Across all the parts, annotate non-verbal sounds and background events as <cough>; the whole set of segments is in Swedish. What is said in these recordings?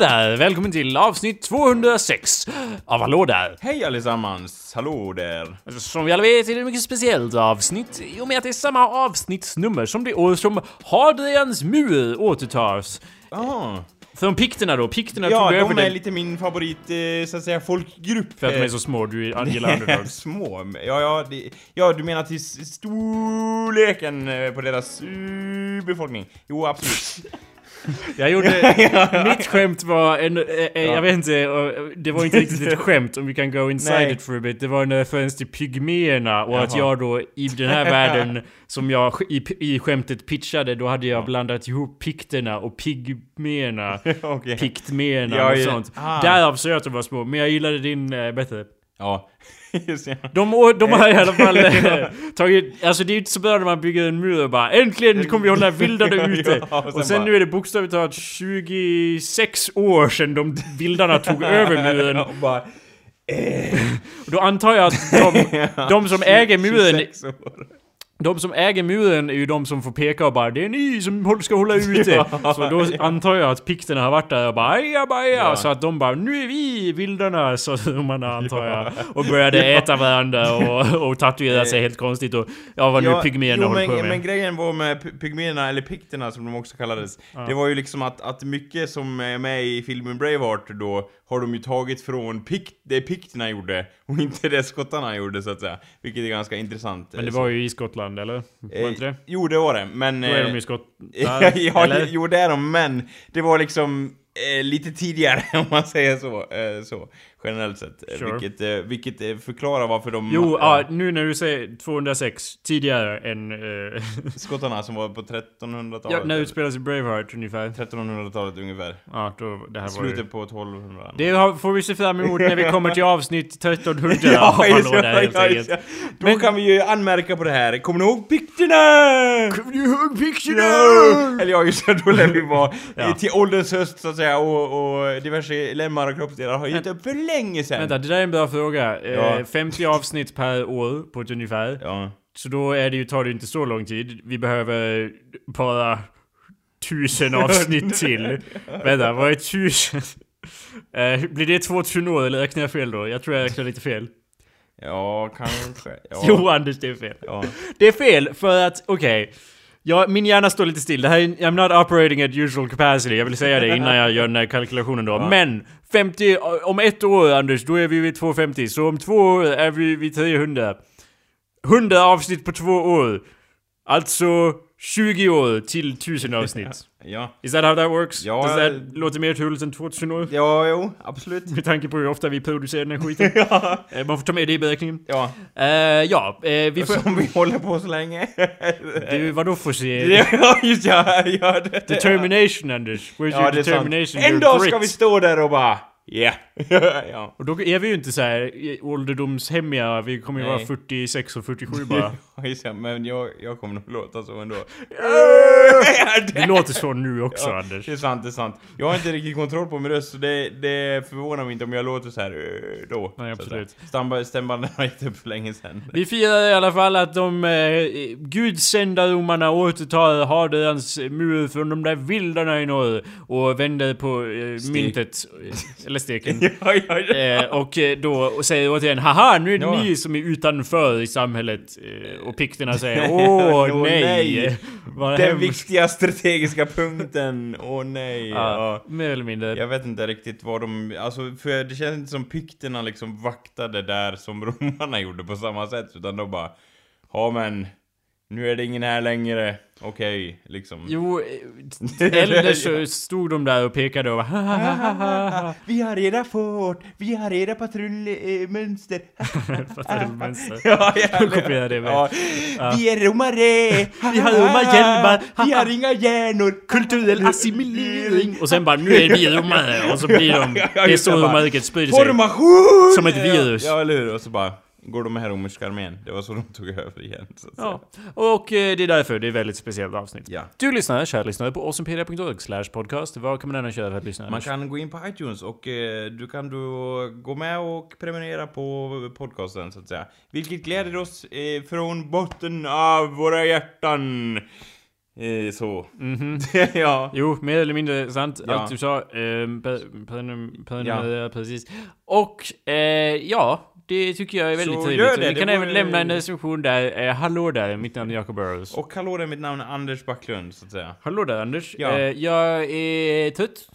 Där! Välkommen till avsnitt 206 av Hallå där! Hej allesammans! Hallå där! Som vi alla vet är det ett mycket speciellt avsnitt i och med att det är samma avsnittsnummer som det år som Hadrians mur återtas. Ah. Från pikterna då, pikterna Ja, tog över de är lite min favorit, eh, så att säga, folkgrupp. för att de är Eh, så små, du gillar <laughs> underdogs. Små? Ja, ja, det, ja, du menar till storleken eh, på deras uh, befolkning? Jo, absolut. <laughs> Jag gjorde... <laughs> mitt skämt var en... eh, eh, Jag vet inte, eh, det var inte <laughs> riktigt ett skämt om vi kan go inside Nej. it for a bit. Det var en referens till pygméerna och att Jaha. jag då i den här världen <laughs> som jag i, i skämtet pitchade, då hade jag blandat ihop pikterna och pygméerna. Okej. Piktméerna Ja, och ja. sånt. Ah. Därav så jag att de var små, men jag gillade din äh, bättre. Ja. <laughs> Just. De, de har i alla fall <laughs> eh, tagit, alltså det är inte så bra när man bygger en mur och bara äntligen kommer vi hålla vildarna <laughs> ute. Ja, och sen och sen bara- nu är det bokstavligt talat 26 år sedan de vildarna tog över muren. Och bara, Och då antar jag att de, de som äger muren, 26 år. De som äger muren är ju de som får peka och bara det är ni som ska hålla ute. <laughs> Ja. Så då antar jag att pikterna har varit där och bara aja baja. Ja. Så att de bara nu är vi vildarna, <laughs> så man antar jag. Och började äta varandra och, och tatuera sig helt konstigt och ja vad nu pygméerna håller på med. men grejen var med py- pygméerna, eller pikterna som de också kallades, det var ju liksom att, att mycket som är med i filmen Braveheart då, har de ju tagit från pikt, det pikterna gjorde, och inte det skottarna gjorde så att säga. Vilket är ganska intressant. Men det var ju i Skottland, eller? Var det inte det? Jo, det var det, men... Då är de eh, ju skott... <laughs> ja, ja, eller? jo det är de, men det var liksom eh, lite tidigare <laughs> om man säger så, eh, så generellt sett. Eh, Sure. Vilket, eh, vilket eh, förklarar varför de... Jo, eh, ja, nu när du säger 206, tidigare än... Uh, <laughs> Skottarna som var på 1300-talet. ja, när utspelas i Braveheart ungefär. 1300-talet ungefär. Ja, då, det här var ju... Slutet på 1200. Det har, får vi se fram emot när vi <laughs> kommer till avsnitt 1300 ja, just <laughs> där helt ja, just det. Då Men- kan vi ju anmärka på det här. Kommer ni ihåg pikterna? Kommer du ihåg pikterna? Eller ja, just det, då lär vi vara Ja. till ålderns höst så att säga och, och diverse lemmar och kroppsdelar har gett upp för länge sedan. Vänta, det där är en bra fråga. Eh, Ja. 50 avsnitt per år på ett ungefär. Ja. Så då är det ju, tar det inte så lång tid. Vi behöver bara tusen avsnitt <laughs> till. Vänta, vad är tusen? Eh, blir det 2000 år eller räknar jag fel då? Jag tror jag räknar lite fel. Ja, kanske. Ja. <laughs> Jo Anders, det är fel. Ja. Det är fel för att, okej. Ja, min hjärna står lite still. Det här är, I'm not operating at usual capacity. Jag vill säga det innan jag gör den här kalkylationen då. Men! 50, om ett år Anders, då är vi vid 250. Så om två år är vi vid 300. 100 avsnitt på två år. Alltså 20 år till 1000 avsnitt. Ja. Is that how that works? Ja, Does that eh, låter mer troligt än 2000 år? Ja, jo, absolut. Med tanke på hur ofta vi producerar den här skiten. <laughs> ja. Eh, Man får ta med det i beräkningen. Ja. Eh, ja, eh, vi får... Som vi håller på så länge. Du, vadå får se? <laughs> ja, just ja. ja det, Determination Anders. Where's Ja, your determination? En dag ska vi stå där och bara... Yeah. <laughs> ja. Och då är vi ju inte så här ålderdomshemmiga, vi kommer ju Nej. vara 46 och 47 bara. Ja, men jag, jag kommer nog låta så ändå. <laughs> Det låter så nu också Ja, Anders. Det är sant, det är sant. Jag har inte riktigt kontroll på min röst så det, det förvånar mig inte om jag låter så här eh, då. Nej, absolut. Stämbanden har gett upp för länge sedan. Vi firar i alla fall att de eh, gudsända romarna återtar Hadrians mur från de där vildarna i norr och vänder på eh, myntet. eh, Eller steken. <laughs> ja, ja, ja. Eh, och eh, då och säger återigen Haha, nu är det Ja. ni som är utanför i samhället. Eh, och pikterna säger <laughs> Åh Åh, nej! nej. Den hemskt. viktiga strategiska punkten. Åh nej. Ja, Ja. mer eller mindre. Jag vet inte riktigt vad de, alltså för det känns inte som pikterna liksom vaktade där som romarna <laughs> gjorde på samma sätt utan de bara Ja men, nu är det ingen här längre, okej, liksom. Jo, <laughs> eller så stod de där och pekade och bara <laughs> Vi har era fort, vi har era patrullmönster. <laughs> Patrullmönster. ja, ja, kopierar det med. ja. Vi är romare! Vi har romarhjälmar. Vi har inga hjärnor! Kulturell assimilering! Och sen bara nu är vi romare och så blir de... Ja, ja, Det är så romarriket sprider sig. Formation! Som ett virus. Ja, ja, eller hur? Och så bara går de med här romerska armén. Det var så de tog över igen. Så att Ja. säga. Och eh, det är därför det är ett väldigt speciellt avsnitt. Ja. Du lyssnar, kära lyssnare, på awesomepedia.org slash podcast. Vad kan man annars göra för att lyssna? Man kan gå in på iTunes och eh, du kan då gå med och prenumerera på podcasten så att säga. Vilket gläder oss eh, från botten av våra hjärtan. Eh, så. Mhm. <laughs> ja. Jo, mer eller mindre sant. Ja. Allt du sa. Eh, Ja. precis. Och, eh, ja. Det tycker jag är väldigt Så trevligt. gör Så det, Ni det kan även lämna en recension där. Eh, hallå där, mitt namn är Jacob Burrows. Och hallå där, mitt namn är Anders Backlund, så att säga. Hallå där Anders. Ja. Eh, jag är trött.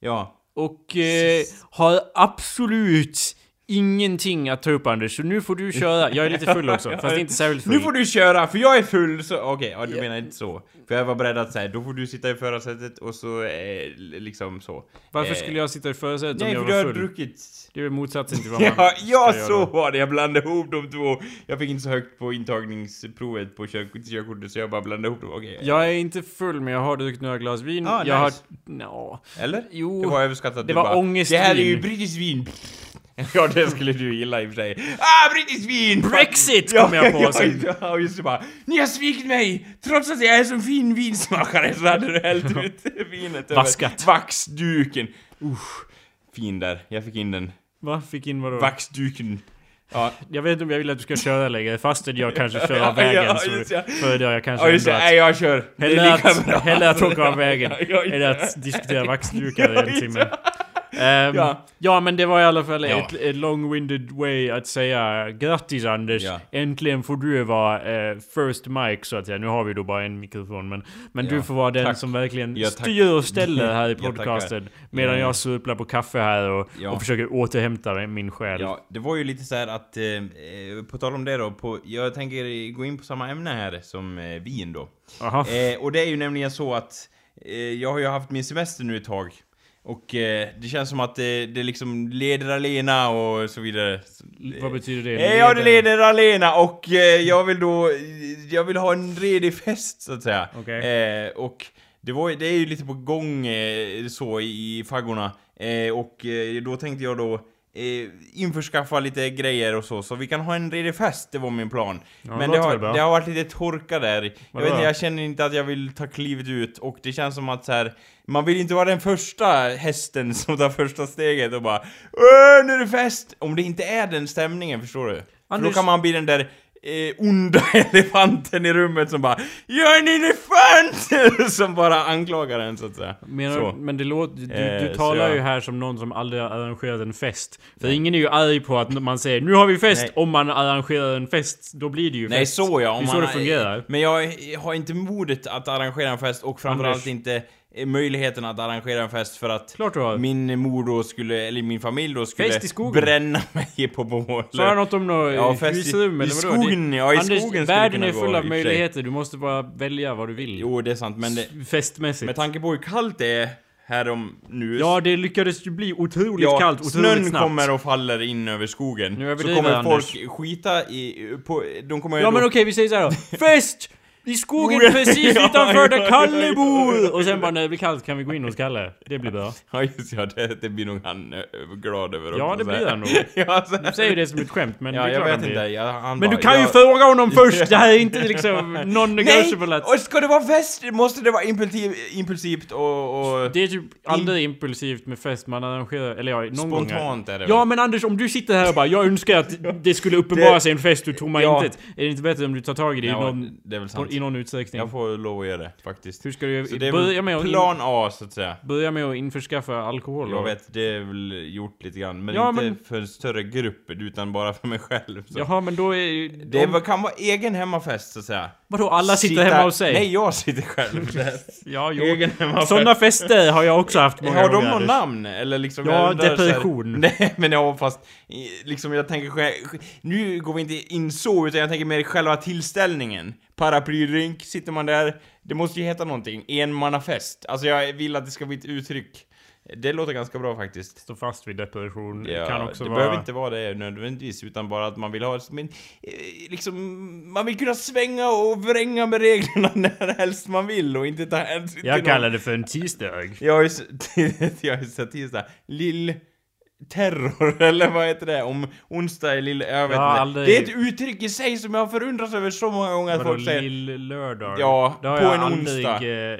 Ja. Och eh, har absolut ingenting att ta upp Anders, så nu får du köra. Jag är lite full <laughs> också, fast inte särskilt full. Nu får du köra, för jag är full, så okej, ja, du menar inte så. För jag var beredd att säga, då får du sitta i förarsätet och så, eh, liksom så. Varför Eh, skulle jag sitta i förarsätet om Nej, jag för du var har full? druckit. Det är motsatsen till vad <laughs> man Ja, ja så göra. var det, jag blandade ihop de två. Jag fick inte så högt på intagningsprovet på körkortet så jag bara blandade ihop dem, okej. Jag är inte full, men jag har druckit några glas vin. Ah, jag nice. har... Nå. Eller? Jo. Det var överskattat. Det Du var bara, ångestvin. Det här är ju brittiskt vin. <laughs> ja, det skulle du gilla i och för sig. Ah, brittiskt vin! Brexit kom jag på <laughs> ja, sen. Ja, just det bara. Ni har svikit mig! Trots att jag är så fin vinsmakare så hade du hällt ut <laughs> vinet Vaskat. vaxduken. Usch. Fin där. Jag fick in den. Va? Fick in vadå? Vaxduken. Ja, Jag vet inte om jag vill att du ska köra längre, fastän jag kanske kör Ja, av vägen ja, så just ja. föredrar jag kanske ja just ändå Nej, jag kör. Hellre att, hellre att åka av vägen, Ja, ja, än ja. att diskutera vaxdukar i Ja, en timme. Ehm, Ja. ja. men det var i alla fall Ja. ett, ett long-winded way att säga grattis Anders. Ja. Äntligen får du vara eh, first mic så att säga. Nu har vi då bara en mikrofon men, men du får vara den tack. som verkligen Ja, tack. styr och ställer här i <laughs> podcasten. medan Ja. jag surplar på kaffe här och, och försöker återhämta min själ. Ja, det var ju lite så här att, eh, eh, på tal om det då, på, jag tänker gå in på samma ämne här som eh, vin då. Aha. Eh, och det är ju nämligen så att eh, jag har ju haft min semester nu ett tag. Och eh, det känns som att det, det liksom leder alena och så vidare. Vad betyder det? Eh, ja, det leder alena och eh, jag vill då, jag vill ha en redig fest så att säga. Okej. Eh, och det, var, det är ju lite på gång eh, så i faggorna. Eh, och då tänkte jag då eh, införskaffa lite grejer och så, så vi kan ha en redig fest, det var min plan. Ja, Men det har, det har varit lite torka där. Jag, vet inte, jag känner inte att jag vill ta klivet ut och det känns som att så här, man vill inte vara den första hästen som tar första steget och bara Åh, nu är det fest! Om det inte är den stämningen, förstår du? För då Anders- kan man bli den där eh, onda <laughs> elefanten i rummet som bara Jag är en elefant! <laughs> som bara anklagar en så att säga. Menar, Så. men det låter, du, Eh, du så talar jag- ju här som någon som aldrig har arrangerat en fest. För ingen är ju arg på att man säger 'Nu har vi fest' Nej. om man arrangerar en fest. Då blir det ju Nej fest. så ja, Det om är så man, det fungerar. Men jag har inte modet att arrangera en fest och framförallt Anders. inte eh, möjligheten att arrangera en fest för att min mor då skulle, eller min familj då skulle Fest i bränna <laughs> mig på bålet. Sa jag något om något Ja, i- husrum i eller vadå? skogen, ja, i Anders, skogen världen är full i av möjligheter. Du måste bara välja vad du vill. Jo, det är sant, men det, Festmässigt. med tanke på hur kallt det är här om nu Ja, det lyckades ju bli otroligt Ja, kallt, otroligt snön snabbt. kommer och faller in över skogen. Nu så överdriver kommer Anders. folk skita i... På, de kommer Ja då, men okej, vi säger såhär då. <laughs> Fest! I skogen Skogen. <laughs> precis Ja, utanför ja, där ja, Kalle ja, bor! ja. Och sen bara när det blir kallt kan vi gå in hos Kalle. Det blir bra. <laughs> Ja just ja, det, det blir nog han eh, glad över Ja, också, det så blir han nog. <laughs> ja, så Du säger det som ett skämt men Ja, det är jag klart vet han blir. inte. Jag, han Men bara, du kan ju jag, fråga honom först! Det här är inte liksom non-negotiable Nej! att... Och ska det vara fest måste det vara impulsiv, impulsivt och... och Det är typ aldrig impulsivt med fest man arrangerar, eller ja, någon gång. spontant är det Ja väl? men Anders, om du sitter här och bara 'Jag önskar att det skulle uppenbara Det- sig en fest ur tomma Ja. intet' Är det inte bättre om du tar tag i det i, Ja, någon, det är väl sant. i någon utsträckning? Jag får lov att göra det, faktiskt. Hur ska du Så det är börja med, plan A, så att säga. börja med att införskaffa alkohol? Jag vet, det är väl gjort lite grann. Men Ja, inte men- för en större grupp, utan bara för mig själv. Så. Jaha men då är ju... Det kan vara egen hemmafest, så att säga. Vadå alla sitter Sitta- hemma hos sig? Nej, jag sitter själv. <laughs> Ja, jo. egen hemmafest. Sådana fester har jag också haft många Har de Anders. namn? Eller liksom, Ja, depression. <laughs> Nej, men ja, fast i- liksom jag tänker själv, Nu går vi inte in så, utan jag tänker mer själva tillställningen. Paraplydrink, sitter man där. Det måste ju heta någonting. Enmannafest. Alltså jag vill att det ska bli ett uttryck. Det låter ganska bra faktiskt. Stå fast vid depression. Ja, kan också det vara... behöver inte vara det nödvändigtvis, utan bara att man vill ha men, eh, liksom, man vill kunna svänga och vränga med reglerna <laughs> när helst man vill och inte ta hänsyn Jag till kallar det för en tisdag. Jag har ju s- <laughs> jag har ju sett tisdag. Lill... terror, <laughs> eller vad heter det? Om onsdag är lilla... Jag vet Jag inte. aldrig- Det är ett uttryck i sig som jag har förundrats över så många gånger att folk säger... lill-lördag? Ja, på en aldrig, onsdag. eh,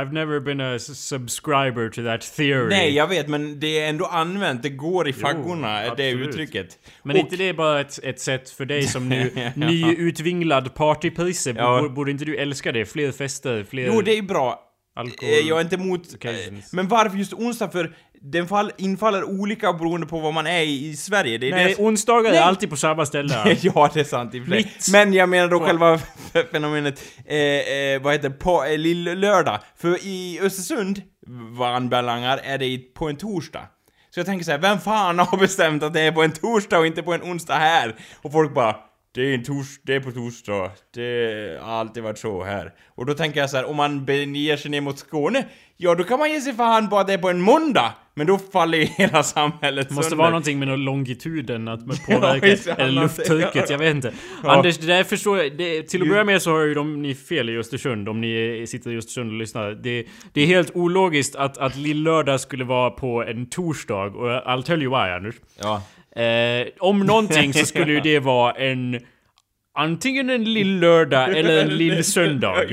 I've never been a subscriber to that theory. Nej, jag vet, men det är ändå använt. Det går i faggorna, det absolut. uttrycket. Men Och- inte det bara ett, ett sätt för dig som nu <laughs> Ja. nyutvinglad partypisse? Ja. Borde, inte du älska det? Fler fester, fler Jo, det är bra. alkohol? Eh, Jag är inte emot... occasions. Men varför just onsdag? För den fall, infaller olika beroende på var man är i, i Sverige. Det är Nej, det onsdagar Nej. är alltid på samma ställe. <laughs> ja, det är sant i och för sig. Mitt- Men jag menar då själva <laughs> fenomenet, eh, eh, vad heter det, på eh, lill-lördag. För i Östersund, vad anbelangar, är det på en torsdag. Så jag tänker så här, vem fan har bestämt att det är på en torsdag och inte på en onsdag här? Och folk bara det är, en tors det är på torsdag, det har alltid varit så här. Och då tänker jag så här, om man beger sig ner mot Skåne, ja då kan man ge sig fan på att det är på en måndag! Men då faller ju hela samhället Det måste sönder. vara någonting med longituden, att man <laughs> Ja, påverkar, visst, eller lufttrycket, jag vet inte. Ja. Anders, det där förstår jag. Det, till att börja med så har ju de, ni fel i Östersund, om ni sitter i Östersund och lyssnar. Det, det är helt ologiskt att, att lill-lördag skulle vara på en torsdag, och I'll tell you why, Anders. Ja. Eh, om någonting så skulle ju det vara en... Antingen en lill-lördag eller en <laughs> lill-söndag.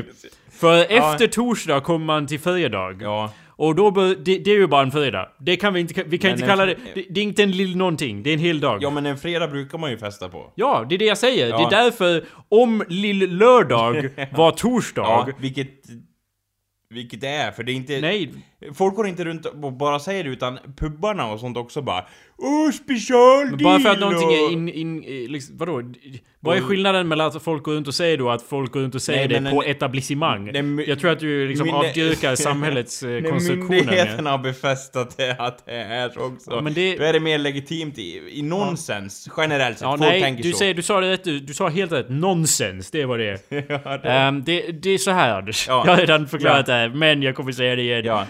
För efter torsdag kommer man till fredag. Ja. Och då bör, det, det är ju bara en fredag. Det kan vi inte, vi kan Men inte kalla det, det... Det är inte en lill någonting, det är en hel dag. Ja men en fredag brukar man ju festa på. Ja, det är det jag säger. Ja. Det är därför, om lill-lördag var <laughs> torsdag... Ja, vilket... Vilket det är, för det är inte... Nej, Folk går inte runt och bara säger det, utan pubbarna och sånt också bara Åh, special men bara för att deal!" någonting är in... in eh, liksom, vadå? Vad är skillnaden mellan att folk går runt och säger då att folk går runt och säger Nej, det på en- etablissemang? Nej, Jag tror att du liksom Myndig- avdyrkar <laughs> samhällets eh, konstruktioner. myndigheterna har befästat det, att det är så också. Ja, men det- Då är det mer legitimt i, i nonsens, generellt sett. Ja, folk nej, tänker du, så. säger, du sa det rätt, du, du sa helt rätt. Nonsens, det var det. <laughs> ja, det... Ehm, det, det är så här Anders. Ja. Jag har redan förklarat Ja. det här, men jag kommer säga det igen. Ja.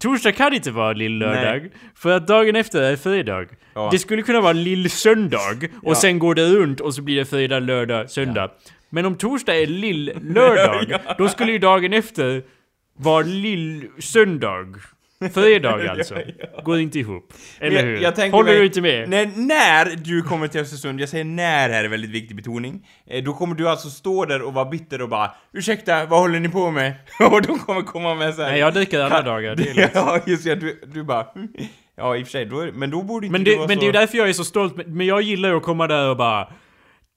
Torsdag kan inte vara lill-lördag, för att dagen efter är fredag. Ja. Det skulle kunna vara lill-söndag, och Ja. sen går det runt och så blir det fredag, lördag, söndag. Men om torsdag är lill-lördag, <laughs> då skulle ju dagen efter vara lill-söndag. Fredag <laughs> alltså. Går inte ihop. Eller Jag- hur? jag Håller mig- du inte med? När, när du kommer till Östersund, jag säger när här är väldigt viktig betoning, eh, då kommer du alltså stå där och vara bitter och bara Ursäkta, vad håller ni på med? <laughs> och de kommer komma med så här. Nej, jag dricker alla dagar. Det är <laughs> lugnt. Ja, just det, du, du bara "Mm." Ja, i och för sig, då men då borde inte Men du det, vara men så... det är ju därför jag är så stolt, men- men jag gillar ju att komma där och bara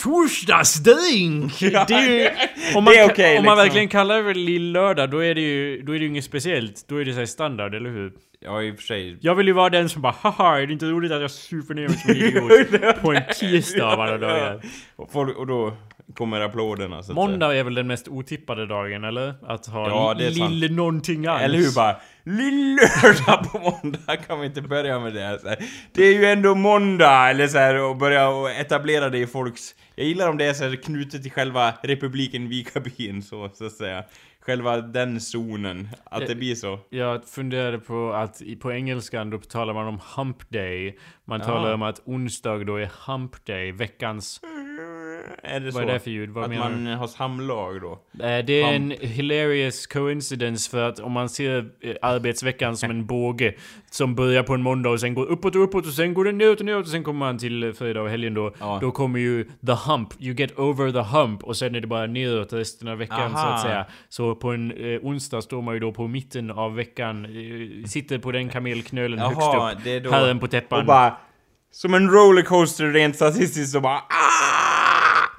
Torsdagsdrink! <laughs> Det är ju, om man, det är ka- okej, om man liksom. verkligen kallar det lill-lördag, då är det ju då är det inget speciellt. Då är det så här standard, eller hur? Ja, i och för sig. Jag vill ju vara den som bara haha, är det inte roligt att jag super ner mig som en <laughs> idiot på en tisdag av alla dagar? Och, folk, och då kommer applåderna så att. Måndag är väl den mest otippade dagen, eller? Att ha Ja, det är sant. lill någonting alls. Eller hur bara Lillördag på måndag <laughs> kan vi inte börja med det så här. Det är ju ändå måndag eller så här och börja och etablera det i folks Jag gillar om det är så här knutet till själva republiken Vikabyn så, så att säga Själva den zonen, att det blir så Jag funderade på att på engelskan då talar man om hump day. Man talar om att onsdag då är hump day, veckans... <laughs> Är det Vad så? är det för ljud? Vad att menar man har samlag då? du? Eh, Det är en hilarious coincidence för att om man ser eh, arbetsveckan som en båge som börjar på en måndag och sen går uppåt och uppåt och sen går den neråt och neråt och sen kommer man till eh, fredag och helgen då. Ja. Då kommer ju the hump, you get over the hump och sen är det bara neråt resten av veckan så Aha. att säga. Så på en eh, onsdag står man ju då på mitten av veckan, eh, sitter på den kamelknölen högst Jaha, upp. det är då... Herren på täppan. Och bara... Som en rollercoaster rent statistiskt så bara ah!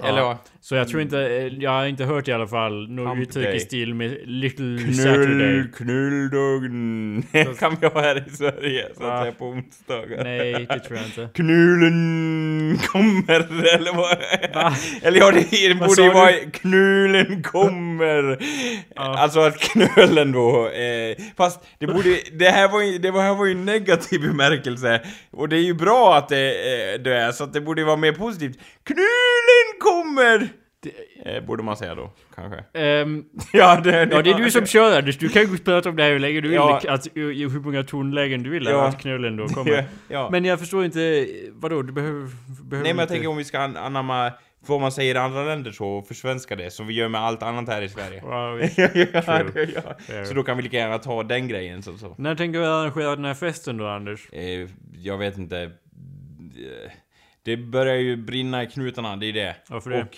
Eller vad? Så jag tror inte, eh, jag har inte hört i alla fall Hump uttryck i stil med Little Saturday. Knull, knulldagen. <laughs> kan vi ha här i Sverige, så att säga, på onsdagar. Nej, det tror jag inte. Knulen kommer, eller vad? Va? Eller ja, det, borde ju vara knulen kommer. Ja. Alltså att knölen då, eh, fast det borde, det här var ju, det här var ju en negativ bemärkelse. Och det är ju bra att det, eh, det är, så att det borde vara mer positivt. Knulen kommer! Eh, borde man säga då, kanske. Ehm, <laughs> Ja, det, ja, det är du som <laughs> kör Anders. Du kan ju prata om det här hur länge du vill. Ja. Att, hur många tonlägen du vill Ja. att knölen då kommer. <laughs> ja. Men jag förstår inte, vadå? Du behöver... behöver Nej men jag inte... tänker om vi ska an- anamma får man säga i andra länder så, och försvenska det, som vi gör med allt annat här i Sverige. Wow, ja, True. ja. Så då kan vi lika gärna ta den grejen så. så. När tänker vi arrangera den här festen då, Anders? Eh, jag vet inte. Det börjar ju brinna i knutarna, det är det. Varför det? Och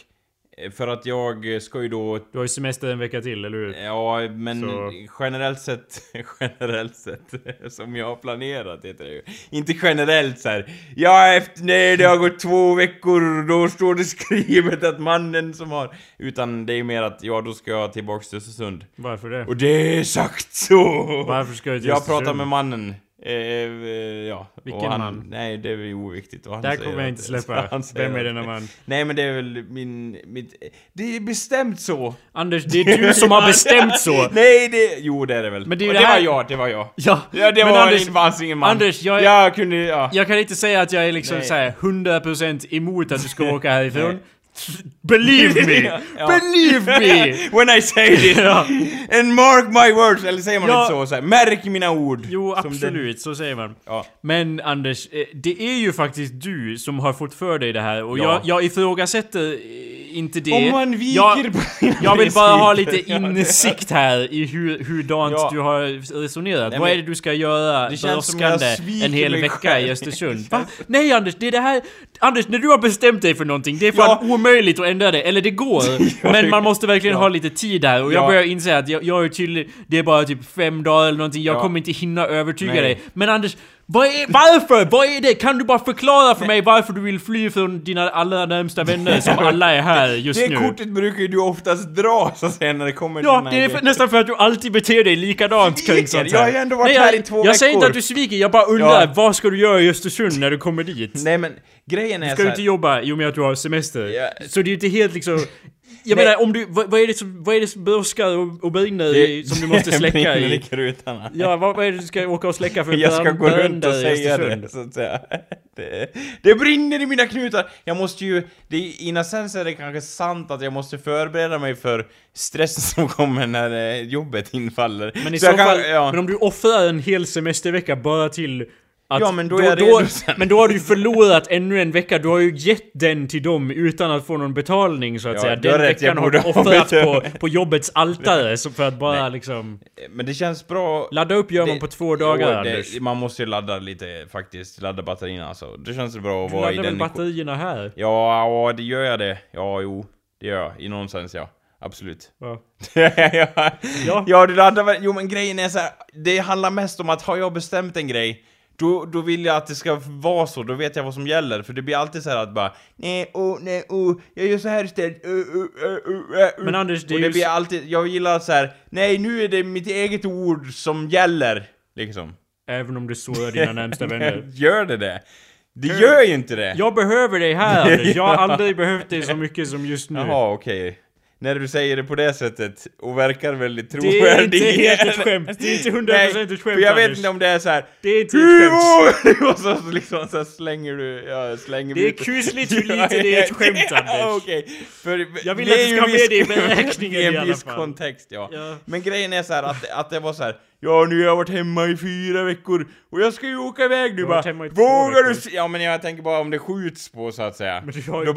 för att jag ska ju då Du har ju semester en vecka till, eller hur? Ja, men Så- generellt sett, <laughs> generellt sett, <laughs> som jag har planerat heter det ju. Inte generellt så här. ja efter, nej det har gått två veckor, då står det skrivet att mannen som har... Utan det är mer att, ja då ska jag tillbaks till Östersund. Varför det? Och det är sagt så! Varför ska du till Jag pratar med mannen. Eh, eh, ja. Vilken han, man? Nej, det är oviktigt. Och han Där kommer jag inte släppa. <laughs> Vem är denna man? Nej men det är väl min, mitt, det är bestämt så. Anders, det är du som har bestämt så! <laughs> Nej, det... Jo, det är det väl. Men det är det det här- var jag, det var jag. Ja, Ja, det men var Anders, fanns ingen man. Anders, jag Jag kunde, ja. Jag kan inte säga att jag är liksom såhär 100% emot att du ska <laughs> åka härifrån. Believe me! <laughs> Ja. Believe me! <laughs> When I say this! <laughs> Ja. And mark my words! Eller säger man Ja. inte så? så här, Märk mina ord! Jo, absolut, så säger man. Den, ja. Men Anders, eh, det är ju faktiskt du som har fått för dig det här och Ja. jag, jag ifrågasätter eh, inte det. Om man viker jag, jag vill bara ha lite insikt här i hur, hurdant Ja. du har resonerat. Nej, Vad är det du ska göra Det brådskande en hel vecka i Östersund? Va? Nej Anders, det är det här... Anders, när du har bestämt dig för någonting, det är fan Ja. Omöjligt att ändra det. Eller det går, <laughs> men man måste verkligen Ja. ha lite tid här. Och jag Ja. börjar inse att jag, jag är tydlig, det är bara typ fem dagar eller någonting, jag Ja. kommer inte hinna övertyga Nej. dig. Men Anders, vad är, varför? Vad är det? Kan du bara förklara för mig varför du vill fly från dina allra närmsta vänner som alla är här <laughs> just Det nu? kortet brukar ju du oftast dra så att säga när det kommer Ja, till det är för, här nästan för att du alltid beter dig likadant kring sånt Jag här. har ju ändå varit Nej, här jag, i två Jag säger inte veckor. att du sviker, jag bara undrar Ja. vad ska du göra i Östersund när du kommer dit? Nej men, grejen är Ska så du här, inte jobba i och med att du har semester? Ja. Så det är ju inte helt liksom... Jag Nej. menar om du, vad, vad är det som, vad är det som brådskar och, och brinner i, som du måste <laughs> släcka i i? krutarna. Ja, vad, vad är det du ska åka och släcka för Jag ska gå runt och i säga det, så att säga. <laughs> Det, det brinner i mina knutar! Jag måste ju... Det, in a sense är det kanske sant att jag måste förbereda mig för stressen <laughs> som kommer när eh, jobbet infaller. Men i Så så, jag kan- fall, ja. men om du offrar en hel semestervecka bara till att Ja, men då då, då. <laughs> Men då har du ju förlorat ännu en vecka, du har ju gett den till dem utan att få någon betalning så att Ja, säga. du Den rätt, veckan har du offrat på, på jobbets altare så för att bara Nej. liksom... Men det känns bra... Ladda upp gör man Det- på två dagar Jo, det, Man måste ju ladda lite faktiskt, ladda batterierna alltså. Det känns bra att Du vara i laddar väl den... batterierna här? Ja, ja, det gör jag det. Ja, jo. Det gör jag. I någon sens, ja. Absolut. Ja. <laughs> ja, Ja. ja, du laddar väl... Jo, men grejen är så här. Det handlar mest om att har jag bestämt en grej då, då vill jag att det ska vara så, då vet jag vad som gäller. För det blir alltid så här att bara Nej, oh, nej, oh, jag gör så här istället. Uh, uh, uh, uh, uh. Men Anders, det Och det blir alltid, jag gillar att så här. Nej, nu är det mitt eget ord som gäller. Liksom. Även om du sårar dina närmsta vänner. <laughs> gör det det? Det gör ju inte det! Jag behöver dig här Anders, jag har <laughs> aldrig behövt dig så mycket som just nu. Jaha, okej. När du säger det på det sättet och verkar väldigt Det trovärdig. är inte helt ett skämt, det är inte 100% Nej, ett skämt <laughs> jag vet inte om det är så här. Det är inte ett skämt. <laughs> och så liksom så slänger du, ja, slänger Det är kusligt hur <laughs> lite det är ett skämt, Anders. okej. För Jag vill det att du ska ha med det i beräkningen i i en alla viss fall. kontext, ja. Ja. Men grejen är så här att, att det var så här. Ja, nu har jag varit hemma i fyra veckor och jag ska ju åka iväg nu bara. Vågar du? se-" Ja, men jag tänker bara om det skjuts på så att säga. Men du har ju Då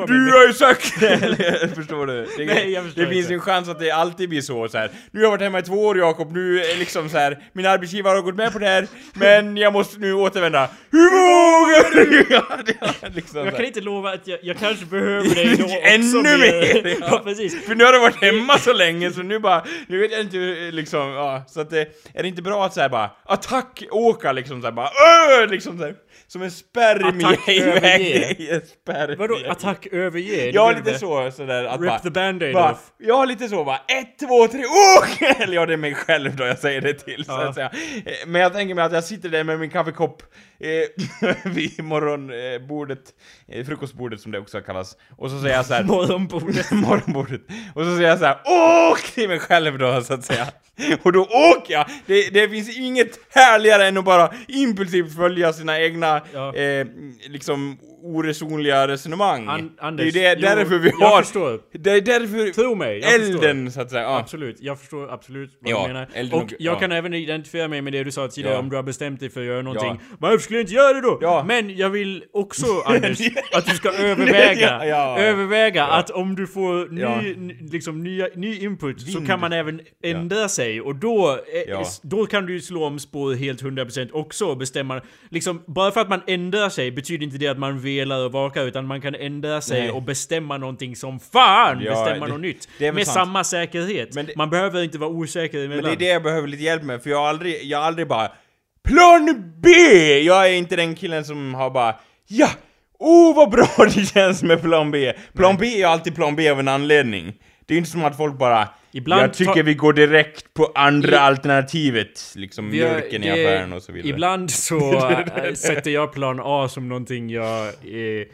med Du det." har ju sagt <laughs> Eller, Förstår du? Det, Nej, jag förstår det finns ju en chans att det alltid blir så, så här. Nu har jag varit hemma i två år Jakob, nu är liksom så här. Min arbetsgivare har gått med på det här, men jag måste nu återvända. Hur vågar du? <laughs> Ja, det liksom Jag kan inte lova att jag, jag kanske behöver dig då Ännu mer. <laughs> ja. Ja precis. För nu har du varit hemma så länge så nu bara, nu vet jag inte liksom, ja, så att det, är det inte bra att säga bara attack, åka liksom såhär bara öh, liksom såhär, som en spermie Attack, överge. <laughs> spermie. Vadå attack överge? Ja, lite så, sådär att Rip bara, the band-aid bara, off. Ja, lite så bara, ett, två, tre, åk! <laughs> Eller ja, det är mig själv då jag säger det till så att säga. Eh, Men jag tänker mig att jag sitter där med min kaffekopp eh, <laughs> vid morgonbordet, eh, frukostbordet som det också kallas, och så säger jag så här. <laughs> Morgonbordet. <laughs> morgonbordet. Och så säger jag så här: åk till mig själv då så att säga. Och då åker jag! Det, det finns inget härligare än att bara impulsivt följa sina egna, Ja. eh, liksom, oresonliga resonemang. An- det är Anders, det, därför vi jag har... förstår. Det är därför Tro mig, jag förstår. elden, så att säga. Ja. Absolut, jag förstår absolut vad Ja, du menar. elden Och och- jag ja. kan även identifiera mig med det du sa tidigare, om du har bestämt dig för att göra någonting. Ja. Varför skulle jag inte göra det då? Ja. Men jag vill också, <laughs> Anders, att du ska överväga, överväga att om du får ny, liksom nya, ny input så Vind. kan man även ändra sig och då, eh, då kan du slå om spår helt 100% också och bestämma, liksom, bara för att man ändrar sig betyder inte det att man velar och vakar utan man kan ändra sig Nej. och bestämma någonting som fan Ja, bestämma det- något nytt. Med sant. samma säkerhet. Det- man behöver inte vara osäker emellan. Men det är det jag behöver lite hjälp med, för jag har aldrig, jag har aldrig bara Plan B! Jag är inte den killen som har bara Ja! Oh vad bra <laughs> det känns med plan B! Plan B är alltid plan B av en anledning. Det är inte som att folk bara Ibland Jag tycker vi går direkt på andra I- alternativet, liksom mjölken i affären och så vidare. Ibland så äh, <laughs> sätter jag plan A som någonting jag eh,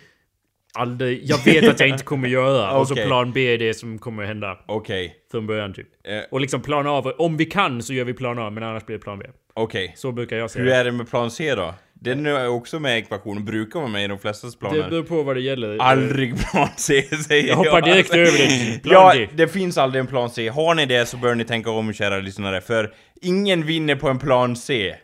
aldrig, jag vet att jag inte kommer göra. Och så <laughs> plan B är det som kommer hända Okej, från början typ. eh, Och liksom plan A, om vi kan så gör vi plan A, men annars blir det plan B. okej. Så brukar jag säga. Hur är det med plan C då? Den är också med i ekvationen, brukar vara med i de flestas det planer. beror på vad det gäller. Aldrig plan C säger Jag hoppar direkt över det. <laughs> Plan Ja, D. det finns aldrig en plan C. Har ni det så bör ni tänka om kära lyssnare, för ingen vinner på en plan C.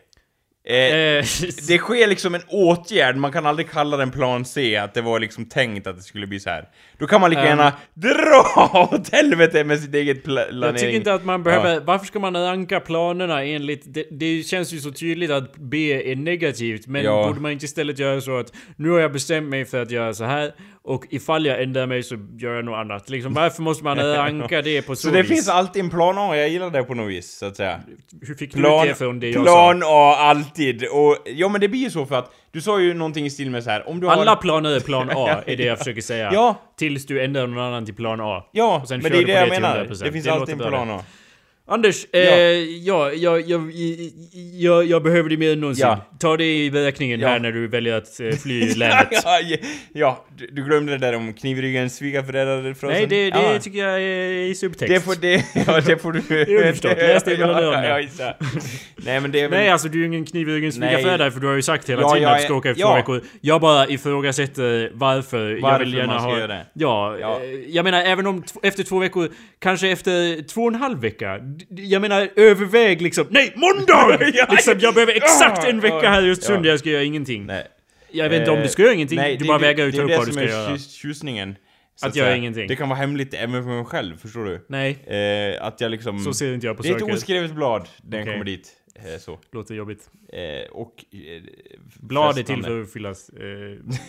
Eh, Eh, det sker liksom en åtgärd, man kan aldrig kalla den plan C, att det var liksom tänkt att det skulle bli så här. Då kan man lika Ehm. gärna dra <laughs> åt helvete med sitt eget pla- planering. Jag tycker inte att man behöver... Varför ska man ranka planerna enligt... Det, det känns ju så tydligt att B är negativt, men Ja. borde man inte istället göra så att nu har jag bestämt mig för att göra så här och ifall jag ändrar mig så gör jag något annat. Liksom, varför måste man <laughs> ranka det på så, Så det vis? finns alltid en plan A, jag gillar det på något vis, så att säga. Hur fick du Plan, det från det jag plan sa? A, alltid. Och, ja men det blir ju så för att, du sa ju någonting i stil med så här. om du har... Alla planer är plan A, <laughs> är det jag försöker säga. Ja. Tills du ändrar någon annan till plan A. Ja, men det är det jag menar. 100%. Det finns Det alltid en plan. A. Anders, Ja. eh, ja, jag, jag, jag, jag behöver dig mer än någonsin. Ja. Ta det i beräkningen Ja. här när du väljer att eh, fly <laughs> länet. ja, du, du glömde det där om knivryggen svigarföräldrar frasen. Nej, det, det tycker jag är i subtext. Det får det, ja det får du... är underförstått. Läs det mellan det. Nej men det är väl... Nej, alltså du är ju ingen kniv i ryggen svigarföräldrar för du har ju sagt hela tiden jag att du ska åka efter ja. två veckor. Jag bara ifrågasätter varför. jag Varför vill gärna man ska ha... göra det. Ja, Ja. eh, jag menar även om efter två veckor, kanske efter två och en halv vecka. Jag menar överväg liksom, nej måndag! <laughs> Liksom, jag behöver exakt en vecka här Ja. där jag ska göra ingenting. Nej. Jag vet inte om Eh, du ska göra ingenting, nej, du det- bara det- vägrar ta upp Det är vad det du som ska är göra. tjus- tjusningen. så Att göra säga. ingenting. Det kan vara hemligt även för mig själv, förstår du? Nej, Eh, att jag liksom... så ser inte jag på det är ett oskrivet blad, den Okej. kommer dit. Eh, så. Låter jobbigt. Eh, och... Eh, Blad är till för att fyllas... Eh,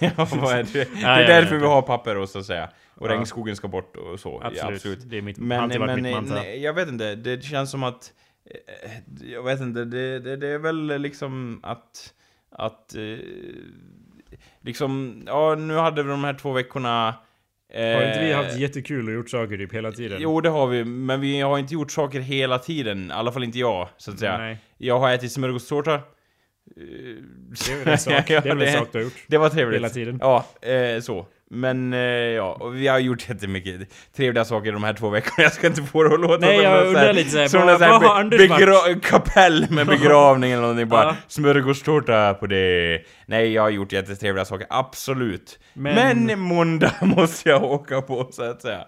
<laughs> ja, vad är det? är ja, därför ja. vi har papper och så att säga. Och regnskogen ska bort och så. absolut. Absolut. Det är mitt, Men, men mitt eh, nej, jag vet inte, det känns som att... eh, Jag vet inte, det, det, det är väl liksom att... Att... Liksom, ja nu hade vi de här två veckorna... Eh, Har inte vi haft jättekul och gjort saker typ hela tiden? Jo, det har vi, men vi har inte gjort saker hela tiden. I alla fall inte jag, så att säga. Nej, Jag har ätit smörgåstårta. Eh, det är väl en sak. <laughs> Det är väl en sak du har gjort. Det var trevligt. Hela tiden. Ja, eh, så. Men eh, ja, och vi har gjort jättemycket trevliga saker de här två veckorna. Jag ska inte få det att låta Nej, som jag undrar lite såhär, som vad- någon så här vad har Anders varit? kapell med <laughs> begravning eller någonting. Bara Ja. smörgåstårta på det. Nej, jag har gjort jättetrevliga saker, absolut. Men- Men, måndag <laughs> måste jag åka på, så att säga.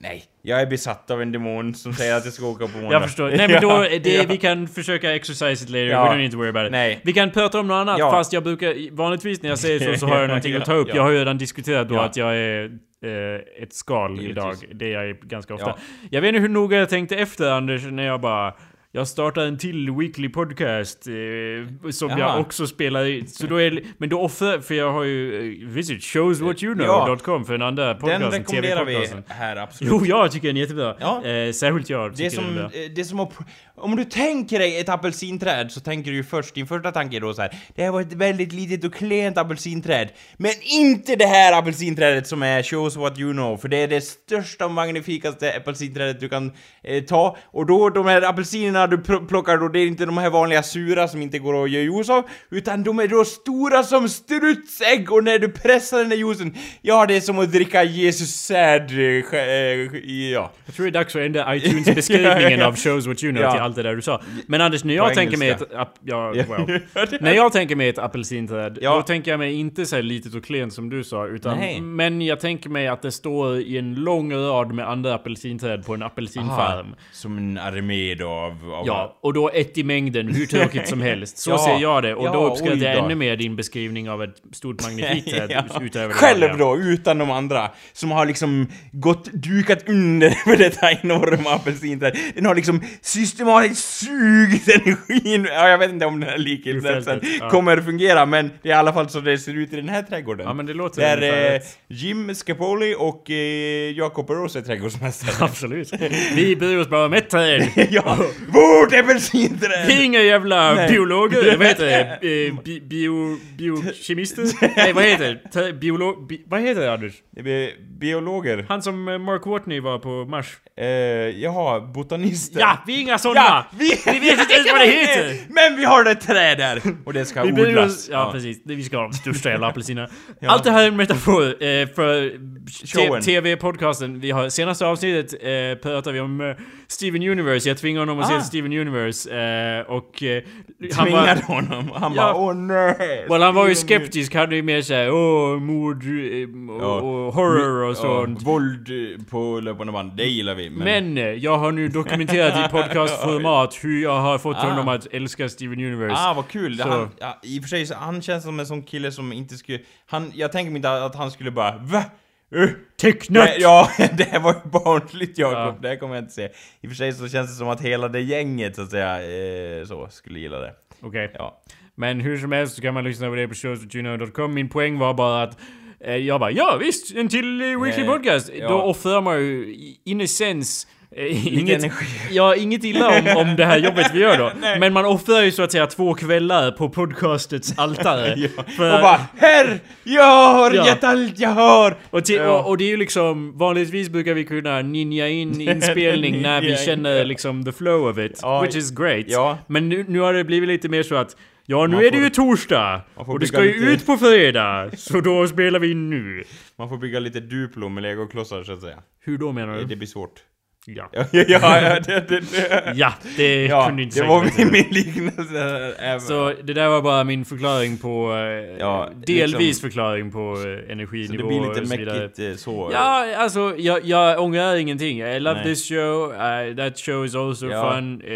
Nej, jag är besatt av en demon som säger att jag ska åka på måndag. Jag förstår. Nej men då, <laughs> det, ja. vi kan försöka exercise it later, Ja. we don't need to worry about it. Nej. Vi kan prata om något annat, Ja. fast jag brukar, vanligtvis när jag säger så så har jag <laughs> någonting att ta upp. Ja. Jag har ju redan diskuterat då att jag är eh, ett skal Givetvis. idag. Det är jag ganska ofta. Ja. Jag vet inte hur noga jag tänkte efter Anders, när jag bara jag startar en till weekly podcast eh, som Jaha. jag också spelar i. Så då är, men då offrar, för jag har ju eh, visit showswhatyouKnow.com för den andra Den podcasten, rekommenderar vi här, absolut. Jo, jag tycker den är jättebra. Ja. Eh, särskilt jag tycker Det är, den är som, bra. eh, det är som att... Om du tänker dig ett apelsinträd så tänker du ju först, din första tanke är då så här. Det här var ett väldigt litet och klent apelsinträd. Men inte det här apelsinträdet som är Shows What You Know, för det är det största och magnifikaste apelsinträdet du kan eh, ta. Och då, de här apelsinerna apelsinerna du pl- plockar då, det är inte de här vanliga sura som inte går att göra juice av, utan de är då stora som strutsägg och när du pressar den där juicen, ja det är som att dricka Jesus säd, eh, eh, ja. Jag tror det är dags att ändra iTunes-beskrivningen <laughs> av shows what you know Ja. till allt det där du sa. Men Anders, när jag tänker mig ett... ap- Ja, well. <laughs> När jag tänker mig ett apelsinträd, Ja. då tänker jag mig inte så här litet och klent som du sa, utan... Nej. Men jag tänker mig att det står i en lång rad med andra apelsinträd på en apelsinfarm. Som en armé då av... av Ja, och då ett i mängden, hur tråkigt som helst. Så <laughs> Ja. ser jag det. Och Ja, då uppskattar jag ännu mer din beskrivning av ett stort magnifikt <laughs> Ja. utöver Själv då, utan de andra, som har liksom gått, dukat under <laughs> för detta enorma apelsinträd. Den har liksom systematiskt sugit energin, ja jag vet inte om den här ja. kommer att fungera, men det är i alla fall så det ser ut i den här trädgården. Ja, men det låter Där eh. Jim Scapoli och eh, Jacob Burrows är trädgårdsmästare. Absolut. Vi bryr oss bara om ett träd. ja, vårt apelsinträd! Inga jävla Nej. biologer, vad heter det? <laughs> Eh, Bi bio, biokemister? Nej, vad heter det? Biolog... Bi, vad heter det Anders? Det är biologer. Han som eh, Mark Watney var på Mars. Eh, jaha, botanister. Ja, vi är inga sådana! Ja, vi, Vi vet inte ens vad det <laughs> heter! Men vi har ett träd där! Och det ska Vi odlas. oss, ja, precis, Det- vi ska ha de största jävla apelsinerna. <laughs> Ja. Allt det här är en metafor eh, för. TV-podcasten. Vi har, senaste avsnittet eh, pratar vi om eh, Steven Universe. Jag tvingade honom att Ah. se Steven Universe eh, och... Eh, han var, Tvingade honom. Han Ja. bara åh nej! well, han var ju skeptisk, hade ju mer såhär åh, mord eh, och, Ja. och horror och Ja, sånt. våld eh, på löpande band, det gillar vi. Men, Men eh, jag har nu dokumenterat i podcastformat hur jag har fått Ah. honom att älska Steven Universe. Ah, vad kul! Han, ja, I och för sig, han känns som en sån kille som inte skulle... Han, jag tänker mig inte att han skulle bara VA? Uh, Tecknat! Ja, <laughs> det här var ju barnsligt Jakob, Ja. det här kommer jag inte se. I och för sig så känns det som att hela det gänget så att säga, eh, så, skulle gilla det. Okej. Ja. Men hur som helst så kan man lyssna på det på showswhatyouknow.com. Min poäng var bara att eh, jag bara ja visst, en till eh, weekly podcast. Då offrar man ju in essens inget, energi. ja, inget illa om, om det här jobbet vi gör då. <laughs> Men man offrar ju så att säga två kvällar på podcastets altare. <laughs> Ja. För- Och bara Herr! Jag har Ja. gett allt jag har! Och, till, Ja. och, och det är ju liksom, vanligtvis brukar vi kunna ninja in <laughs> inspelning när vi känner liksom the flow of it. Ja. Which is great. Men nu, nu har det blivit lite mer så att Ja, nu Man är det får- ju torsdag! får Och det ska ju lite- ut på fredag! Så då spelar vi nu. Man får bygga lite Duplo med legoklossar så att säga. Hur då menar Det du? blir svårt. <laughs> Ja. Ja, ja, det, det, det. Ja, det Ja, kunde inte det var min, min liknelse. Även. Så det där var bara min förklaring på... eh, Ja, delvis liksom- förklaring på eh, Så energinivå det blir lite mäckigt eh, så. Ja, alltså jag, jag ångrar ingenting. I love Nej. this show, uh, that show is also Ja. fun. Eh,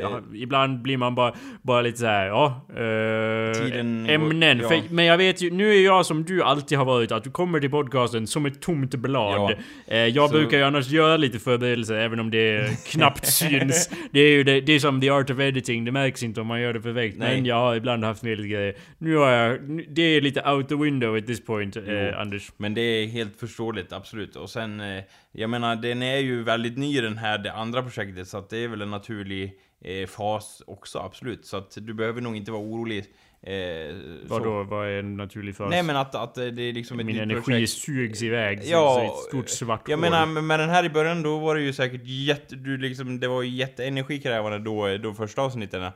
ja, ibland blir man bara, bara lite så här, ja... eh, Tiden- ämnen. För, men jag vet ju, nu är jag som du alltid har varit, att du kommer till podcasten som ett tomt blad. Ja. Jag Så- brukar ju annars göra lite förberedelser, även om det knappt <laughs> syns. Det är ju det, det är som the art of editing, det märks inte om man gör det perfekt. Nej. Men jag har ibland haft med lite grejer. Nu har jag, det är lite out the window at this point, eh, Anders. Men det är helt förståeligt, absolut. Och sen, eh, jag menar, den är ju väldigt ny den här, det andra projektet, så att det är väl en naturlig eh, fas också, absolut. Så att du behöver nog inte vara orolig. Eh. Vadå, vad är en naturlig fas? Nej men att, att det är liksom ett Min energi projekt. sugs iväg ja, så ett stort svart Jag hål. menar, med den här i början då var det ju säkert jätte, du liksom, det var ju jätteenergikrävande då, då första avsnitten. Eh,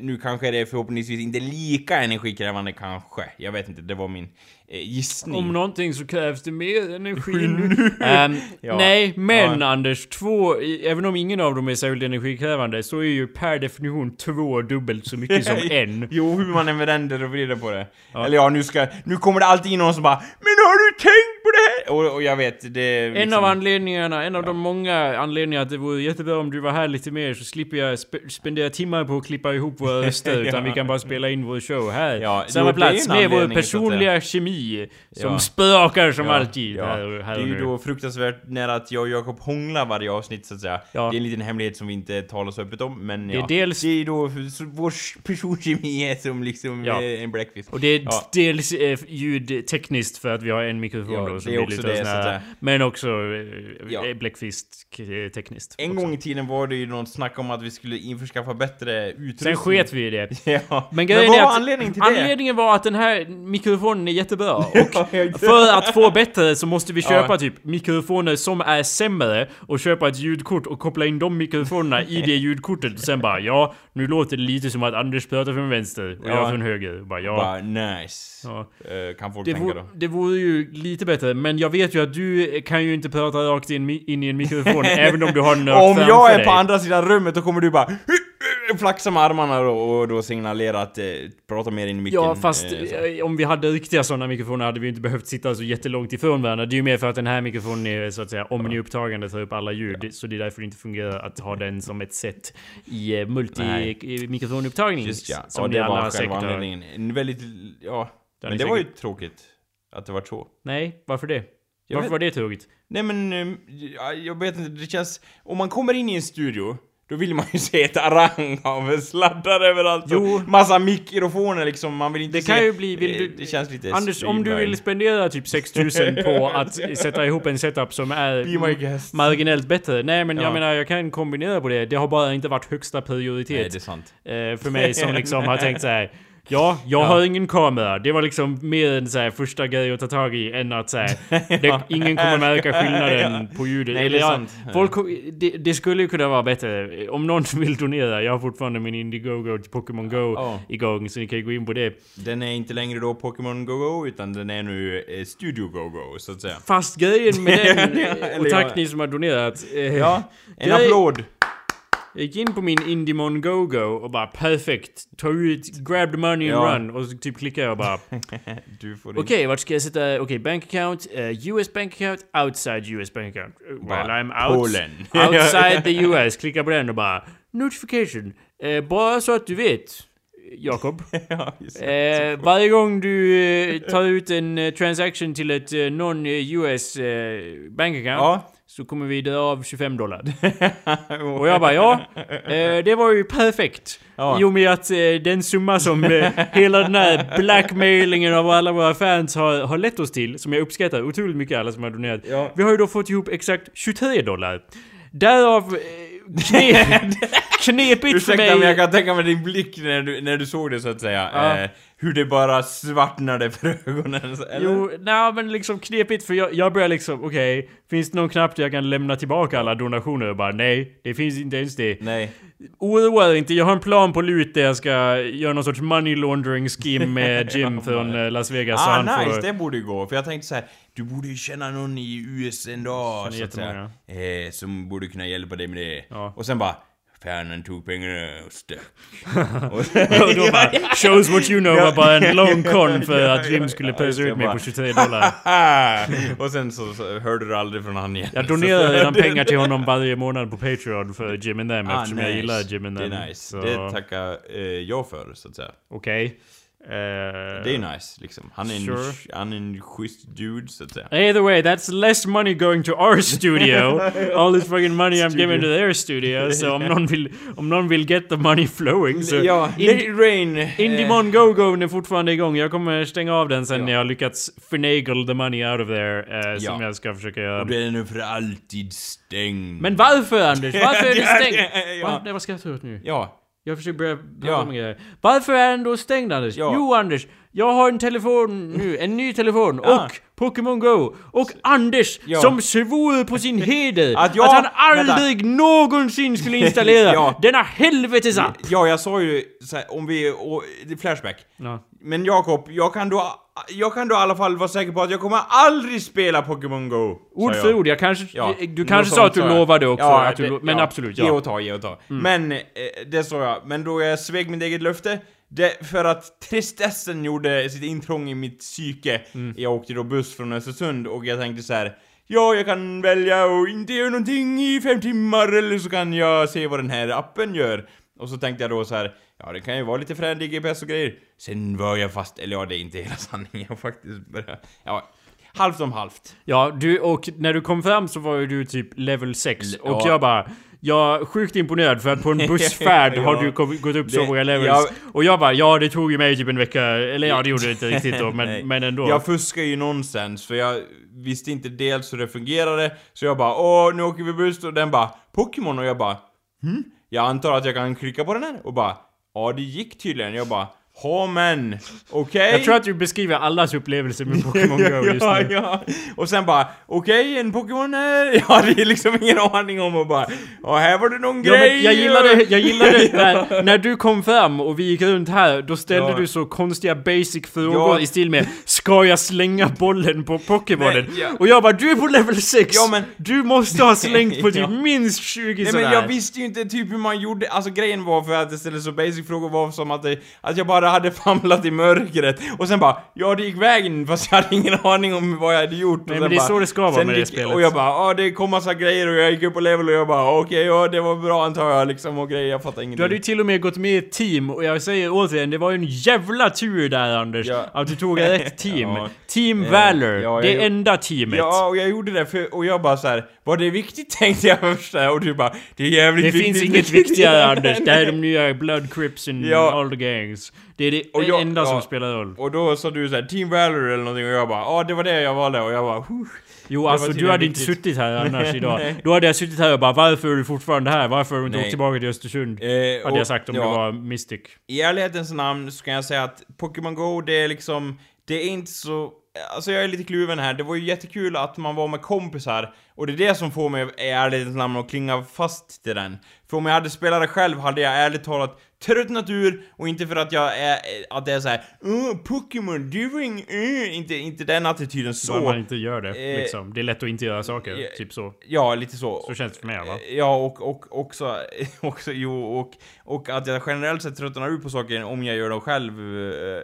nu kanske det är förhoppningsvis inte lika energikrävande kanske. Jag vet inte, det var min gissning. Om någonting så krävs det mer energi nu. Ehm, <laughs> Ja. Nej, men Ja. Anders, två, även om ingen av dem är särskilt energikrävande, så är ju per definition två dubbelt så mycket som <laughs> en. Jo, hur man än vänder och vrider på det. Ja. Eller ja, nu ska, nu kommer det alltid in någon som bara Men har du tänkt? Och, och jag vet, det är En liksom, av anledningarna, en av de många anledningarna att det vore jättebra om du var här lite mer så slipper jag sp- spendera timmar på att klippa ihop våra röster <laughs> utan Ja. vi kan bara spela in vår show här. Ja, Samma jo, det är plats med vår personliga kemi som Ja. spökar som Ja, alltid. ja. Här, här Det är ju då fruktansvärt nära att jag och Jakob hånglar varje avsnitt så att säga. Ja. Det är en liten hemlighet som vi inte talar så öppet om, men Det är ja. dels- Det är då vår personkemi är som liksom Ja. en bläckfisk. Och det är Ja. dels eh, ljudtekniskt för att vi har en mikrofon Ja, då som det är lite Så det är sån så att här, säga- Men också eh, Ja. bläckfisk eh, tekniskt. En också. gång i tiden var det ju något snack om att vi skulle införskaffa bättre utrustning. Sen sket vi i det. <laughs> Ja. Men grejen vad är var att anledningen till det? anledningen var att den här mikrofonen är jättebra. <laughs> Och för att få bättre så måste vi köpa Ja. typ mikrofoner som är sämre och köpa ett ljudkort och koppla in de mikrofonerna i det <laughs> ljudkortet och sen bara ja, nu låter det lite som att Anders pratar från vänster och Ja. jag från höger. Bara ja. Bara nice. ja. Eh, kan folk Det, tänka då. det vore ju lite bättre, men jag vet ju att du kan ju inte prata rakt in, in i en mikrofon <laughs> även om du har nöt Om jag är dig. på andra sidan rummet då kommer du bara <laughs> flaxa med armarna då, och då signalera att eh, prata mer in i micken. Ja fast eh, eh, om vi hade riktiga sådana mikrofoner hade vi inte behövt sitta så jättelångt ifrån varandra. Det är ju mer för att den här mikrofonen är så att säga omniupptagande, tar upp alla ljud. Så det är därför det inte fungerar att ha den som ett sätt i eh, multi-mikrofonupptagning. Just ja, Som ja det var själva anledningen. En väldigt, ja. Men det var ju tråkigt. Att det var så. Nej, varför det? Jag varför vet- var det tråkigt? Nej men, eh, ja, jag vet inte, det känns... Om man kommer in i en studio, då vill man ju <laughs> se ett arang av sladdar överallt Jo. och massa mikrofoner liksom, man vill inte Det se... kan ju bli... Eh, du, det känns lite Anders, om du vill spendera typ 6000 på att <laughs> sätta ihop en setup som är marginellt bättre. Nej men jag Ja. menar, jag kan kombinera på det. Det har bara inte varit högsta prioritet. Nej, det är sant. Eh, för mig som liksom har tänkt så här. <laughs> Ja, jag Ja. har ingen kamera. Det var liksom mer en så här första grej att ta tag i än att här, <laughs> det, ingen kommer märka skillnaden Ja. på ljudet. Nej, Eller det är ja, sant. folk, det, det skulle ju kunna vara bättre. Om någon <laughs> vill donera, jag har fortfarande min Indiegogo till Pokémon Go Ja. igång, så ni kan ju gå in på det. Den är inte längre då Pokémon Go Go, utan den är nu eh, Studio Go Go, så att säga. Fast grejen med <laughs> den, Ja, och tack ja. ni som har donerat. eh, Ja, en Grej- applåd! Jag gick in på min Indimon GoGo och bara perfekt. Ta ut, grab the money and Ja. run. Och så typ klickar jag och bara <laughs> Okej, vart ska jag sätta? Okej, bank account, eh, US bank account, outside US bank account. Uh, Well, Bara, I'm out, Polen. <laughs> outside the US. Klicka på den och bara Notification. Eh, bara så att du vet, Jakob. <laughs> ja. Eh, varje gång du eh, tar ut en eh, transaction till ett eh, non-US eh, bank account Ja. Så kommer vi dra av 25 dollar. <laughs> Och jag bara ja, eh, det var ju perfekt. Ja. I och med att eh, den summa som eh, hela den här blackmailingen av alla våra fans har, har lett oss till, som jag uppskattar otroligt mycket alla som har donerat. Ja. Vi har ju då fått ihop exakt 23 dollar. Därav eh, knep, <laughs> knepigt för mig. men jag kan tänka mig din blick när du, när du såg det så att säga. Ja. Eh, hur det bara svartnade för ögonen. Eller? Jo, nej men liksom knepigt för jag, jag börjar liksom, okej, finns det någon knapp där jag kan lämna tillbaka alla donationer? Och bara nej, det finns inte ens det. Nej. Oroa dig inte, jag har en plan på lut där jag ska göra någon sorts money laundering scheme med <laughs> Jim från eh, Las Vegas. Ah, nice, får, det borde ju gå. För jag tänkte så här, du borde ju känna någon i US en dag, Känner så att säga. Eh, som borde kunna hjälpa dig med det. Ja. Och sen bara, Färnan tog pengarna och stack. <laughs> och, då bara, shows what you know var bara en long con <laughs> för att Jim skulle pösa jag ut mig på 23 dollar. <laughs> och sen så, så hörde du aldrig från han igen. Jag donerar redan pengar till honom varje månad på Patreon för Jim and them Ah, eftersom jag nice. gillar Jim and them. Det är nice. Så, Det tackar eh, jag för, så att säga. Okej. Eh, Det är ju nice, liksom. Han är, en, Sure. han är en schysst dude, så att säga. Either way, that's less money going to our studio. <laughs> All this fucking money I'm giving to their studio. Så om någon vill, om någon vill get the money flowing så... ja, In- let it rain! eh, Indimon Go-Go är fortfarande igång. Jag kommer stänga av den sen Ja. när jag har lyckats finagle the money out of there. Eh, Som Ja. jag ska försöka göra. Och den är nu för alltid stängd. Men varför Anders? Varför är det <laughs> stängt? Ja. Va? Jag ta ut nu? Ja. Jag försöker börja prata Ja. om grejer. Varför är den då stängd Anders? Ja. Jo Anders, jag har en telefon nu, en ny telefon Ja. och Pokémon Go. Och Anders Ja. som svor på sin <laughs> heder Att att, jag- han aldrig någonsin skulle installera <laughs> Ja. denna helvetesapp. Ja, jag sa ju så här, om vi... Och, flashback. Men Jakob, jag kan då... Jag kan då i alla fall vara säker på att jag kommer aldrig spela Pokémon Go. Ord för jag. ord, jag kanske, Ja, du kanske sa att du lovade också Ja, att du, det- men ja, absolut, Ge ja. och ta, ge och ta. Men, eh, det sa jag. Men då jag svek mitt eget löfte, det, för att tristessen gjorde sitt intrång i mitt psyke. Mm. Jag åkte då buss från Östersund och jag tänkte så här. Ja, jag kan välja att inte göra någonting i fem timmar eller så kan jag se vad den här appen gör. Och så tänkte jag då så här. Ja, det kan ju vara lite frändig GPS och grejer. Sen var jag fast, eller ja, det är inte hela <laughs> sanningen jag faktiskt började, ja, halvt om halvt. Ja, du, och när du kom fram så var ju du typ level 6 Le- och ja. jag bara Jag är sjukt imponerad för att på en <laughs> bussfärd Ja. har du kom, gått upp så Det- många levels. ja. Och jag bara, ja det tog ju mig typ en vecka. Eller ja, det gjorde det inte riktigt då, <laughs> men, men ändå. Jag fuskar ju nonsens, för jag visste inte dels hur det fungerade, så jag bara åh, nu åker vi buss, och den bara Pokémon, och jag bara hm? Jag antar att jag kan klicka på den här, och bara ja, det gick tydligen. Jag bara ha men, okej? Jag tror att du beskriver allas upplevelser med <laughs> Pokémon Go just ja, nu. ja. Och sen bara, okej, en Pokémon här. <laughs> Jag hade liksom ingen aning om och bara, ja här var det någon Ja, grej. jag gillade, jag gillade <laughs> när, när du kom fram och vi gick runt här, då ställde Ja. du så konstiga basic frågor Ja. i stil med Ska jag slänga bollen på Pokémonen? Nej, ja. Och jag bara du är på level 6! Ja, men- Du måste ha slängt på <laughs> typ Ja. minst 20 Nej sådär. men jag visste ju inte typ hur man gjorde, alltså grejen var för att jag ställde så basic frågor var som att, det, att jag bara hade famlat i mörkret och sen bara Ja det gick vägen fast jag hade ingen aning om vad jag hade gjort Nej, men det är bara, så det ska vara med det gick- spelet. Och jag bara ja det kom massa grejer och jag gick upp på level och jag bara okej ja det var bra antar jag liksom och grejer, jag fattar ingenting Du hade ju till och med gått med i ett team och jag säger återigen, det var ju en jävla tur där Anders. Ja. Att du tog rätt <laughs> team. Ja. Team Eh, Valor. ja, jag det gjorde- enda teamet. Ja, och jag gjorde det för, och jag bara så här, var det viktigt <laughs> tänkte jag först där, och du bara, det är jävligt Det viktigt. finns inget viktigare <laughs> Anders, det här är de nya Blood Crips and Ja. all the gangs. Det är det Och jag- enda ja. som spelar roll. Och då sa du så här, Team Valor eller någonting och jag bara, ja det var det jag valde och jag bara, huh. Jo alltså du hade inte viktigt. suttit här annars <laughs> idag. Då hade jag suttit här och bara varför är du fortfarande här? Varför har du inte åkt tillbaka till Östersund? Eh, hade och- jag sagt om ja. det var Mystic. I ärlighetens namn så kan jag säga att Pokémon Go, det är liksom, det är inte så... Alltså jag är lite kluven här, det var ju jättekul att man var med kompisar, och det är det som får mig i ärlighetens namn att klinga fast till den. För om jag hade spelat det själv hade jag ärligt talat tröttnat ur, och inte för att jag är, att det är såhär uh, Pokémon, du var ing, uh, inte, inte den attityden Så så. man inte gör det Eh, liksom. Det är lätt att inte göra saker, eh, typ så. Ja, lite så. Så känns det för mig va? Ja, och, och också, <laughs> också jo, och, och att jag generellt sett tröttnar ut på saker om jag gör dem själv eh,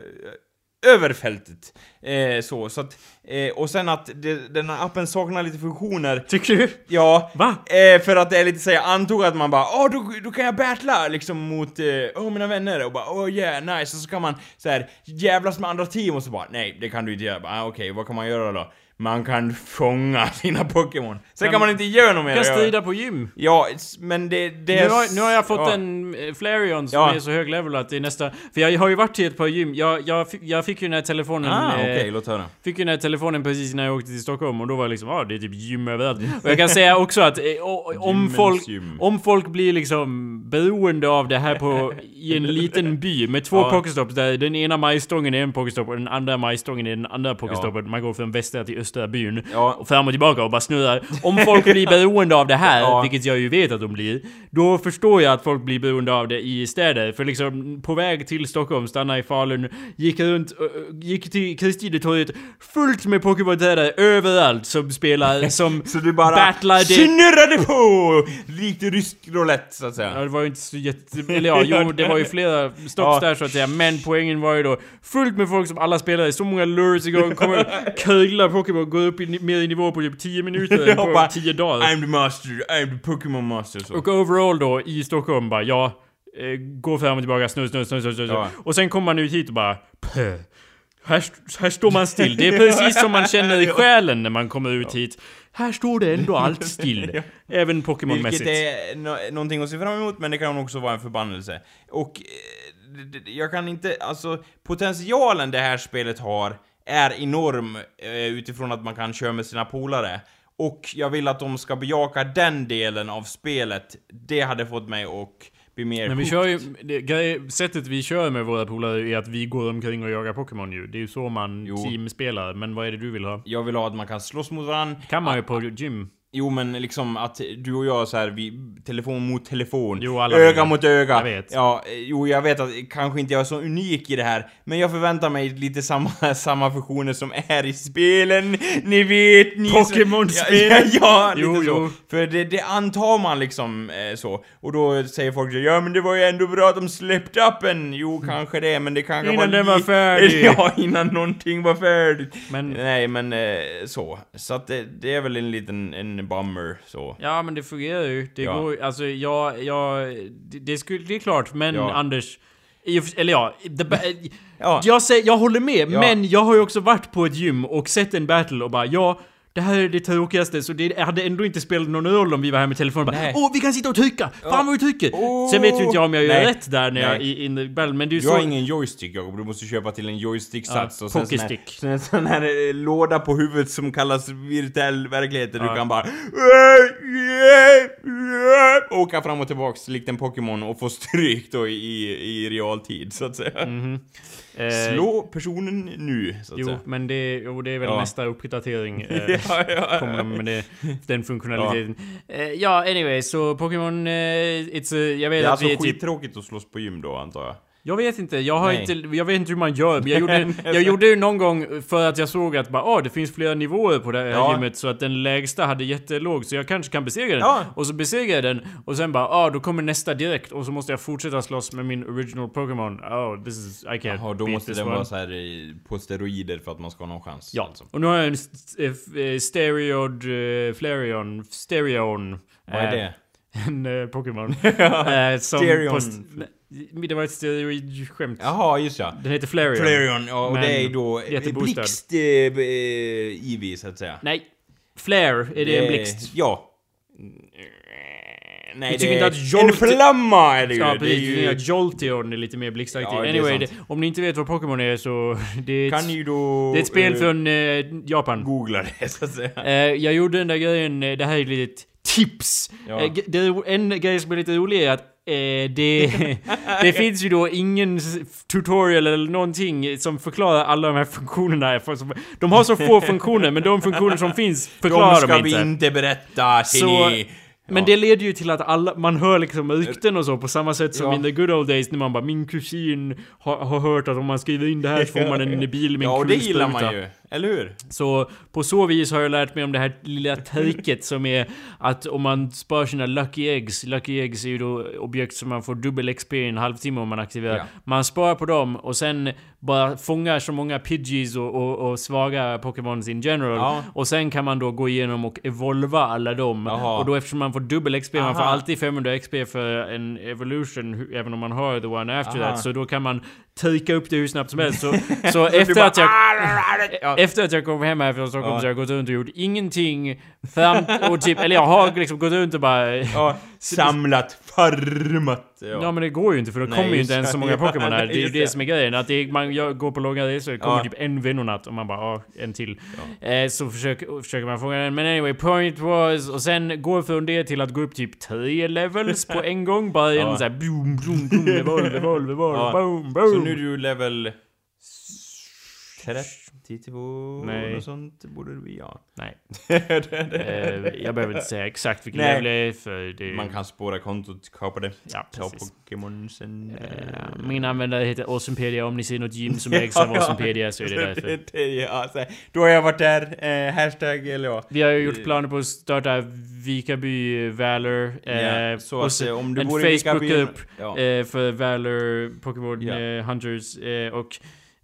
över fältet. Eh, så, så att, eh, och sen att det, den här appen saknar lite funktioner. Tycker du? Ja, Va? eh, för att det är lite såhär, jag antog att man bara åh då, då kan jag battla liksom mot eh, åh, mina vänner och bara åh yeah nice och så kan man så här jävlas med andra team och så bara nej det kan du inte göra. Bara, ah, Okej, vad kan man göra då? Man kan fånga <laughs> sina Pokémon. Sen Kan- man inte göra något mer. Kan strida på gym. Ja, men det... det Nu har, nu har jag fått ja. en eh, Flareon som Ja. är så hög level att det är nästa... För jag har ju varit i ett par gym. Jag, jag, jag fick ju den här telefonen... Ah, eh, okej, låt höra. Fick ju den här telefonen precis när jag åkte till Stockholm och då var det liksom, ja ah, det är typ gym överallt. Och jag kan säga också att eh, o- om folk, gym. om folk blir liksom beroende av det här på, <laughs> i en liten by med två Ja. pokestops där den ena majstången är en pokestop och den andra majstången är den andra pokestopen. Man går från västra till östra byn. Ja. Och fram och tillbaka och bara snurrar. Om folk blir <laughs> beroende av det här, Ja. vilket jag ju vet att de blir, då förstår jag att folk blir beroende av det i städer. För liksom på väg till Stockholm, stanna i Falun, gick runt, ö, gick till Kristinetorget, fullt med Pokémon-tränare överallt som spelar, <laughs> som Så du bara battlar det. snurrade på! Likt rysk roulette, så att Ja, säga. det var ju inte så jätte... Eller ja, <laughs> jo, det var ju flera stops Ja. där så att säga. Men poängen var ju då fullt med folk som alla spelade. Så många lures igång, kommer curlar Pokémon, går upp i, mer i nivå på typ 10 minuter <laughs> än på bara, 10 dagar. I'm the master, I'm the Pokémon master. Så. Och overall då, i Stockholm bara, ja... Eh, gå fram och tillbaka, snurr, snurr, snurr, snurr, snurr. Ja. Och sen kommer man ut hit och bara... Pö. Här, här står man still. Det är precis som man känner i själen när man kommer ut hit. Här står det ändå allt still. <laughs> Även Vilket Pokémon-mässigt. är no någonting att se fram emot, men det kan också vara en förbannelse. Och eh, jag kan inte, alltså potentialen det här spelet har är enorm eh, utifrån att man kan köra med sina polare. Och jag vill att de ska bejaka den delen av spelet. Det hade fått mig att bli mer Men vi kör ju, det, sättet vi kör med våra polare är att vi går omkring och jagar Pokémon ju. Det är ju så man Jo. teamspelar. Men vad är det du vill ha? Jag vill ha att man kan slåss mot varandra. Kan man ju på gym. Jo men liksom att du och jag så här, vi, telefon mot telefon, Jo, öga mot öga. Jag vet. Ja, eh, jo jag vet att kanske inte jag är så unik i det här, men jag förväntar mig lite samma, <laughs> samma funktioner som är i spelen, ni vet ni Pokémon-spelen? <laughs> Ja, ja, lite Jo, så. jo. För det, det antar man liksom eh, så. Och då säger folk så, ja men det var ju ändå bra att de släppte appen. Jo, kanske det, men det kanske Innan var den var färdig. <laughs> Ja, innan någonting var färdigt. Men- Nej, men eh, så. Så att det, det är väl en liten en bummer så. Ja men det fungerar ju. Det Ja. går alltså jag, jag, det, det, skulle, det är klart. Men Ja. Anders, eller ja, ba- Ja. jag, säger, jag håller med. Men jag har ju också varit på ett gym och sett en battle och bara ja, det här är det tråkigaste, så det hade ändå inte spelat någon roll om vi var här med telefonen och bara. Åh, vi kan sitta och tycka! Fan vad vi tycker! Åh. Sen vet ju inte jag om jag gör Nej. rätt där när jag i in the battle, men det är ju har så... ingen joystick Jakob, du måste köpa till en joystick-sats Ja, och sen sån här, sen en sån här eh, låda på huvudet som kallas virtuell verklighet där Ja. du kan bara åka fram och tillbaks likt en Pokémon och få stryk då i, i realtid så att säga. Eh, Slå personen nu så att Jo, säga. men det, jo, det är väl Ja. nästa uppdatering. <laughs> Eh, Ja, ja, kommer ja. de med det, den funktionaliteten. Eh, ja, anyway, så Pokémon, eh, it's a, jag Det vet är att alltså vi är typ... skittråkigt att slåss på gym då antar jag. Jag vet inte, jag har Nej. inte, jag vet inte hur man gör. Men jag gjorde, <laughs> jag gjorde ju någon gång för att jag såg att bara, ah, det finns flera nivåer på det här Ja. gymmet så att den lägsta hade jättelåg så jag kanske kan besegra den. Ja. Och så besegrar jag den och sen bara, ah, då kommer nästa direkt och så måste jag fortsätta slåss med min original Pokémon. Oh, this is, I can't Jaha, då måste den one. vara så här eh, på steroider för att man ska ha någon chans. Ja, alltså. och nu har jag en st- eh, eh, Stereod uh, Flareon, Stereon. Vad är det? <laughs> En uh, Pokémon. <laughs> eh, som Stereon. Det var ett steroidskämt. Jaha, just ja. Den heter Flareon. Flareon, ja, och det är då eh, blixt eh, eh, Eevee så att säga. Nej. Flare, är det en blixt? Ja. Nej, det är att Jolt- en flamma är det ju. Ja det är precis, ju. Jolteon är lite mer blixtaktig. Ja, det anyway, det, om ni inte vet vad Pokémon är så... <laughs> Det är ett, kan ju då... det är ett spel eh, från eh, Japan. Googla det så att säga. Eh, jag gjorde den där grejen, eh, det här är ett litet tips. Ja. Eh, det, en grej som är lite rolig är att eh, det, det <laughs> finns ju då ingen tutorial eller någonting som förklarar alla de här funktionerna. De har så få funktioner, men de funktioner som finns förklarar De ska de vi inte. inte berätta till Så- ni. Men Ja. det leder ju till att alla, man hör liksom rykten och så på samma sätt som Ja. in the good old days när man bara min kusin har, har hört att om man skriver in det här så får man en <laughs> bil med en Ja, och det kulspruta." gillar man ju. Eller hur? Så på så vis har jag lärt mig om det här lilla tricket som är att om man spar sina lucky eggs, lucky eggs är ju då objekt som man får dubbel XP i en halvtimme om man aktiverar. Ja. Man sparar på dem och sen bara fångar så många Pidgeys och, och, och svaga Pokémons in general. Ja. Och sen kan man då gå igenom och evolva alla dem. Jaha. Och då eftersom man får dubbel XP, man får Aha. alltid 500 XP för en evolution, även om man har the one after Aha. that. Så då kan man trika upp det hur snabbt som helst. Så, <laughs> så efter bara, att jag... Ja. Efter att jag kom hem här från Stockholm Ja. så har jag gått runt och gjort ingenting fram och typ, eller jag har liksom gått runt och bara... Ja, Ja, <laughs> samlat, farmat. Ja. men det går ju inte för Nej, kommer ju inte ens så många. <laughs> Pokémon här. Ja, Det är ju det som är grejen. Att är, man jag går på långa resor, det kommer Ja. typ en vännonatt och man bara ja, en till. Eh, så försöker, försöker man fånga den. Men anyway, point was... Och sen går från det till att gå upp typ tre levels på <laughs> en gång. Bara genom Ja. såhär boom, boom, boom, evolve, evolve, Ja. boom, boom. Så nu är du level... 32 Nej. och sånt borde du ja. Nej. <laughs> Eh, jag behöver inte säga exakt vilken Nej. level jag är för det... Man kan spåra kontot, kapa det. Ja, Ta. Pokémonsen. Eh, Min användare heter Awesomepedia. Om ni ser något gym som <laughs> ägs av Awesomepedia så är det därför. <laughs> det, ja, så då har jag varit där, eh, hashtag eller ja. Vi har ju gjort planer på att starta Vikaby Valor. Eh, Ja, så och så eh, om du en Facebookgrupp Ja. eh, för Valor Pokémon Ja. eh, Hunters. Eh, och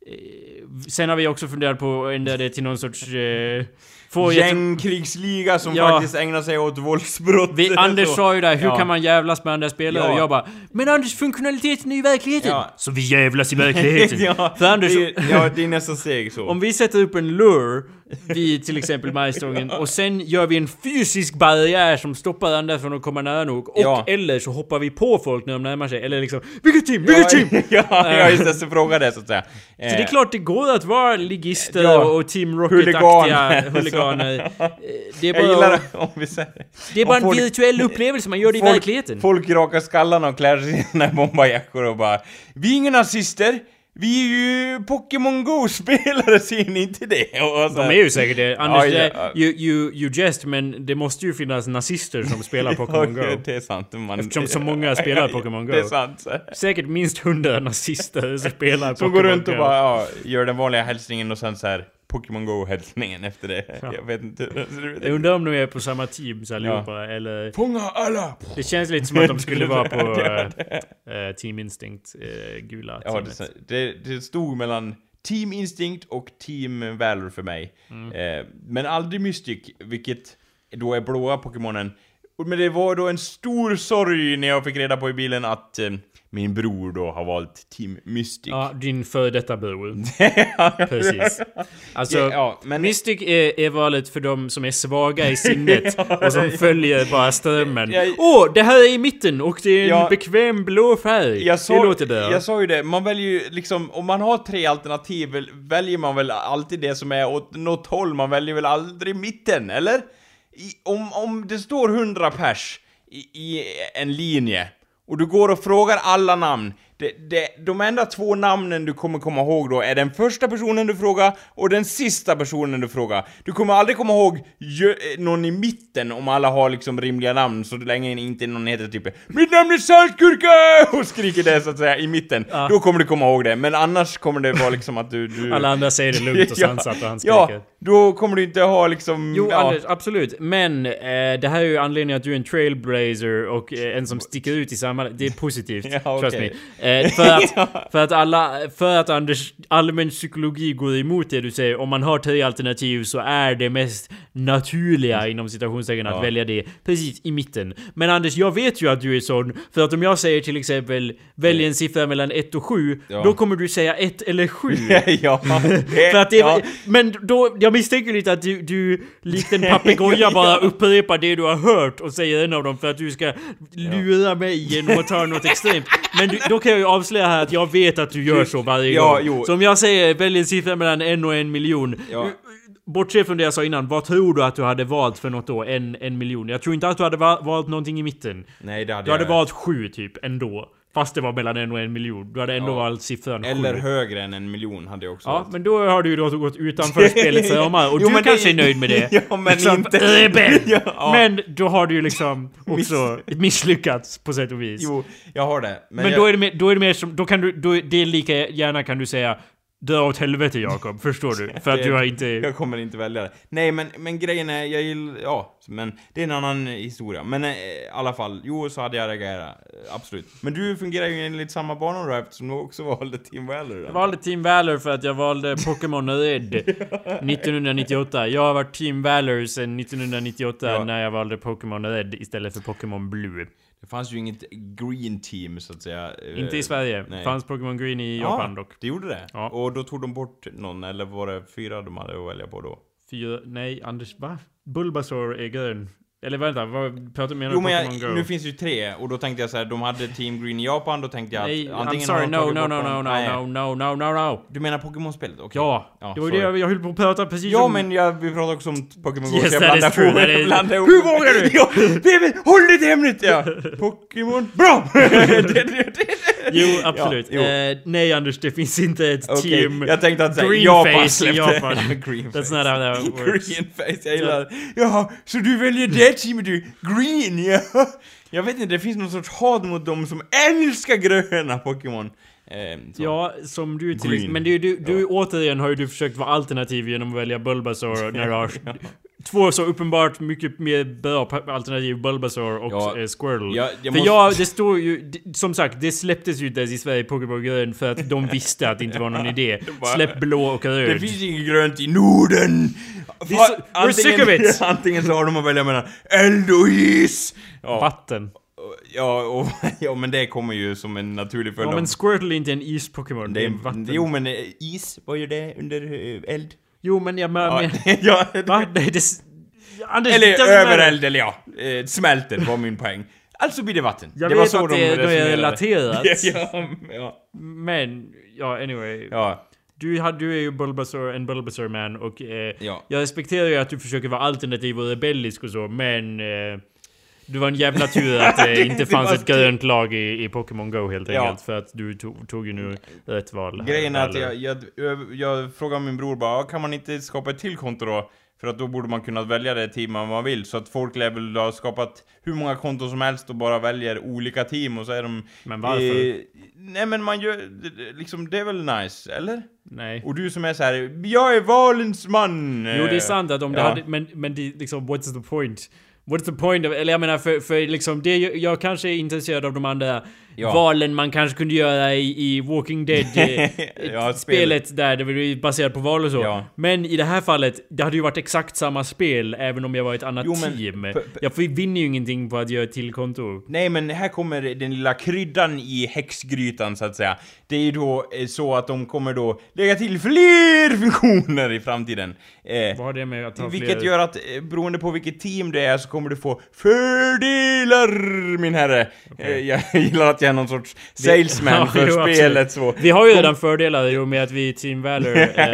eh, sen har vi också funderat på att ändra det till någon sorts... Eh, få Gängkrigsliga som Ja. faktiskt ägnar sig åt våldsbrott. vi, Anders sa ju där, hur Ja. kan man jävlas med andra spelare? Ja. Och jag bara, men Anders funktionaliteten är ju verkligheten! Ja. Så vi jävlas i verkligheten! <laughs> ja, För Anders, det, är- ja, det är nästan steg så. Om vi sätter upp en lure vid till exempel majstången och sen gör vi en fysisk barriär som stoppar andra från att komma nära nog. Och Ja. eller så hoppar vi på folk när de närmar sig. Eller liksom, vilket team, vilket team! <laughs> ja, ja, just det, så fråga det så att säga. Så det är klart det går att vara ligister Ja. och, Team. Rocket-aktiga <laughs> huliganer. <laughs> Eh, Det är Jag gillar bara, om vi säger... det är bara en folk- virtuell upplevelse, man gör det i folk, verkligheten. Folk rakar skallarna och klär sig i sina bombarjackor och bara Vi är inga nazister! Vi är ju Pokémon Go-spelare, <laughs> ser ni inte det? De är ju säkert det. Anders, Ja, ja, you, you, you jest, men det måste ju finnas nazister som spelar <laughs> Pokémon Go. Det är sant. Man, Eftersom så många <laughs> spelar Pokémon Go. Det är sant. Säkert minst hundra nazister som spelar Som Pokémon går runt och Go. bara ja, gör den vanliga hälsningen och sen så här Pokémon Go-hälsningen efter det. Ja. Jag vet inte hur det ser ut. Jag undrar om de är på samma teams allihopa, eller... Fånga alla! Det känns lite som att de skulle vara på <laughs> eh, Team Instinct, eh, gula Ja, teamet. det, det, stod mellan Team Instinct och Team Valor för mig. Mm. Eh, men aldrig Mystic, vilket då är blåa Pokémonen. Men det var då en stor sorg när jag fick reda på i bilen att eh, min bror då har valt Team Mystic. Ja, din före detta bror. <laughs> Precis. Alltså, Ja, ja, men- Mystic är, är valet för de som är svaga i sinnet <laughs> och som följer bara strömmen. Åh, Jag- det här är i mitten och det är en Ja. bekväm blå färg. Jag sa, det låter bra. jag sa ju det, man väljer ju liksom, om man har tre alternativ väl- väljer man väl alltid det som är åt något håll, man väljer väl aldrig mitten, eller? I, om, om det står 100 pers i, i en linje, och du går och frågar alla namn, det, det, de enda två namnen du kommer komma ihåg då är den första personen du frågar och den sista personen du frågar. Du kommer aldrig komma ihåg eh, någon i mitten om alla har liksom rimliga namn så länge inte någon heter typ Mitt namn är saltgurka! <laughs> och skriker det så att säga i mitten. Då kommer du komma ihåg det, men annars kommer det vara liksom att du... du... <laughs> Alla andra säger det lugnt och <laughs> sansat och han skriker. Ja, då kommer du inte ha liksom... Jo, ja. Anders, absolut. Men eh, det här är ju anledningen att du är en trailblazer och eh, en som sticker ut i samhället. Det är positivt. Ja, Trust okej. me. Eh, för, att, <laughs> för att alla, för att Anders allmän psykologi går emot det du säger. Om man har tre alternativ så är det mest naturliga inom citationstecken att Ja. välja det precis i mitten. Men Anders, jag vet ju att du är sån. För att om jag säger till exempel välj en siffra mellan 1 och 7. Ja. Då kommer du säga 1 eller 7. <laughs> ja, <laughs> För att det, ja. Men då, jag misstänker lite att du, du likt en papegoja bara upprepar det du har hört och säger en av dem för att du ska lura mig genom att ta något extremt. Men du, då kan jag ju avslöja här att jag vet att du gör så varje Ja, gång. jo. Så om jag säger välj en siffra mellan en och en miljon. Ja. Bortse från det jag sa innan, vad tror du att du hade valt för något då? En, en miljon? Jag tror inte att du hade va- valt någonting i mitten. Nej, det hade Du hade jag. valt sju typ, ändå. Fast det var mellan en och en miljon. Du hade ändå Ja. valt siffran Eller sju. högre än en miljon hade jag också Ja, valt. men då har du ju då gått utanför <laughs> spelets ramar och Jo, du kanske är nöjd med det. <laughs> Ja, men Liksom, inte- Rebell! <laughs> Ja, ja. Men då har du ju liksom också misslyckats på sätt och vis. Jo, jag har det. Men, men jag, då är det mer, då är det mer som, då kan du, då är det lika gärna kan du säga Dra åt helvete Jakob, förstår du? För att du har inte... Jag kommer inte välja det. Nej, men, men grejen är, jag gillar... Ja, men det är en annan historia. Men eh, i alla fall, jo, så hade jag reagerat. eh, Absolut. Men du fungerar ju enligt samma banor då, eftersom du också valde Team Valor. Jag valde Team Valor för att jag valde Pokémon Red <laughs> 1998. Jag har varit Team Valor sedan 1998 Ja. när jag valde Pokémon Red istället för Pokémon Blue. Det fanns ju inget green team, så att säga. eh, Inte i Sverige. nej. Fanns Pokémon Green i Japan dock. Det gjorde det? Ja. Och då tog de bort någon, eller var det fyra de hade att välja på då? Fyra, nej Anders, va? Bulbasaur är grön. Eller vänta, vad pratar du med Jo men jag, Go? nu finns det ju tre, och då tänkte jag så här, de hade Team Green i Japan, då tänkte jag att nej, I'm antingen sorry, har de no, no, no, no, no, no, no, no, no, no. Du menar Pokémon-spelet? Okej. Ja, Ja, det var sorry. det jag, höll på att prata precis Ja om. men jag, vi pratar också om Pokémon Go, Yes, så jag blandar true, that is- blandar ihop- Hur vågar du? <laughs> Ja, David, håll dig till ämnet! Ja. <laughs> Pokémon, bra! det, det, det. Jo, <laughs> absolut. Ja, jo. Eh, nej Anders, det finns inte ett Okej, team... jag tänkte att säga Green Japan släppte Japan. green That's not how that works. Green face, jag gillar det. Jaha, så du väljer det teamet du? Green, <laughs> ja. Jag vet inte, det finns någon sorts hat mot dem som älskar gröna Pokémon. Så. Ja, som du till. Men du, du, du Ja. återigen har ju du försökt vara alternativ genom att välja Bulbasaur när du har två så uppenbart mycket mer bra alternativ, Bulbasaur och Ja. eh, Squirtle. Ja, jag för måste- jag, det står ju, som sagt, det släpptes ju inte ens i Sverige, Pokémon grön, för att de visste att det inte var någon idé. <laughs> bara- Släpp blå och röd. Det finns inget grönt i Norden! Så- we're sick of it. <laughs> antingen så har de att välja mellan eld och is! Ja, Vatten. ja, och, <laughs> ja, men det kommer ju som en naturlig följd Ja men Squirtle är inte en is-Pokémon, det är är, vatten. Jo men eh, is, vad gör det under eh, eld? Jo men jag men, Ja, men, <laughs> ja, Va? Nej, det... Anders, Eller it doesn't över matter. eld, eller ja, eh, smälter var min poäng. Alltså blir det vatten. Jag det vet var så att de det, det är relaterat. <laughs> ja, ja, Men, ja anyway. ja, Du, har- du är ju Bulbasaur, en Bulbasaur man och eh, ja. jag respekterar ju att du försöker vara alternativ och rebellisk och så, men... Eh, det var en jävla tur att det <laughs> Det- inte det fanns ett grönt lag i, i Pokémon Go helt Ja. enkelt. För att du tog, tog ju nu rätt val. Grejen är att jag, jag, jag, jag frågade min bror bara, "Ja, kan man inte skapa ett till konto då? För att då borde man kunna välja det team man vill, så att folk lär väl ha skapat hur många konton som helst och bara väljer olika team och så är de... Men varför? Eh, nej men man gör, det- det- liksom det är väl nice, eller? Nej. Och du som är så här, jag är valens man! Jo det är sant att om det ja. hade, men, men det liksom, what's the point? What's the point of, eller jag menar för, för liksom det, jag kanske är intresserad av de andra Ja. valen man kanske kunde göra i, i Walking Dead eh, <laughs> Ja, spelet där det var baserat på val och så. Ja. Men i det här fallet, det hade ju varit exakt samma spel även om jag var ett annat Jo, men- team. Jag vinner ju ingenting på att göra ett till konto. Nej, men här kommer den lilla kryddan i häxgrytan, så att säga. Det är ju då eh, så att de kommer då lägga till fler <laughs> funktioner i framtiden. Eh, Vad har det med att ha vilket fler... gör att, eh, beroende på vilket team det är, så kommer du få fördelar, min herre. Eh, jag <laughs> gillar att jag är någon sorts salesman <laughs> Ja, för jo, spelet så. Vi har ju redan fördelar i och med att vi i Team Valor <laughs> eh,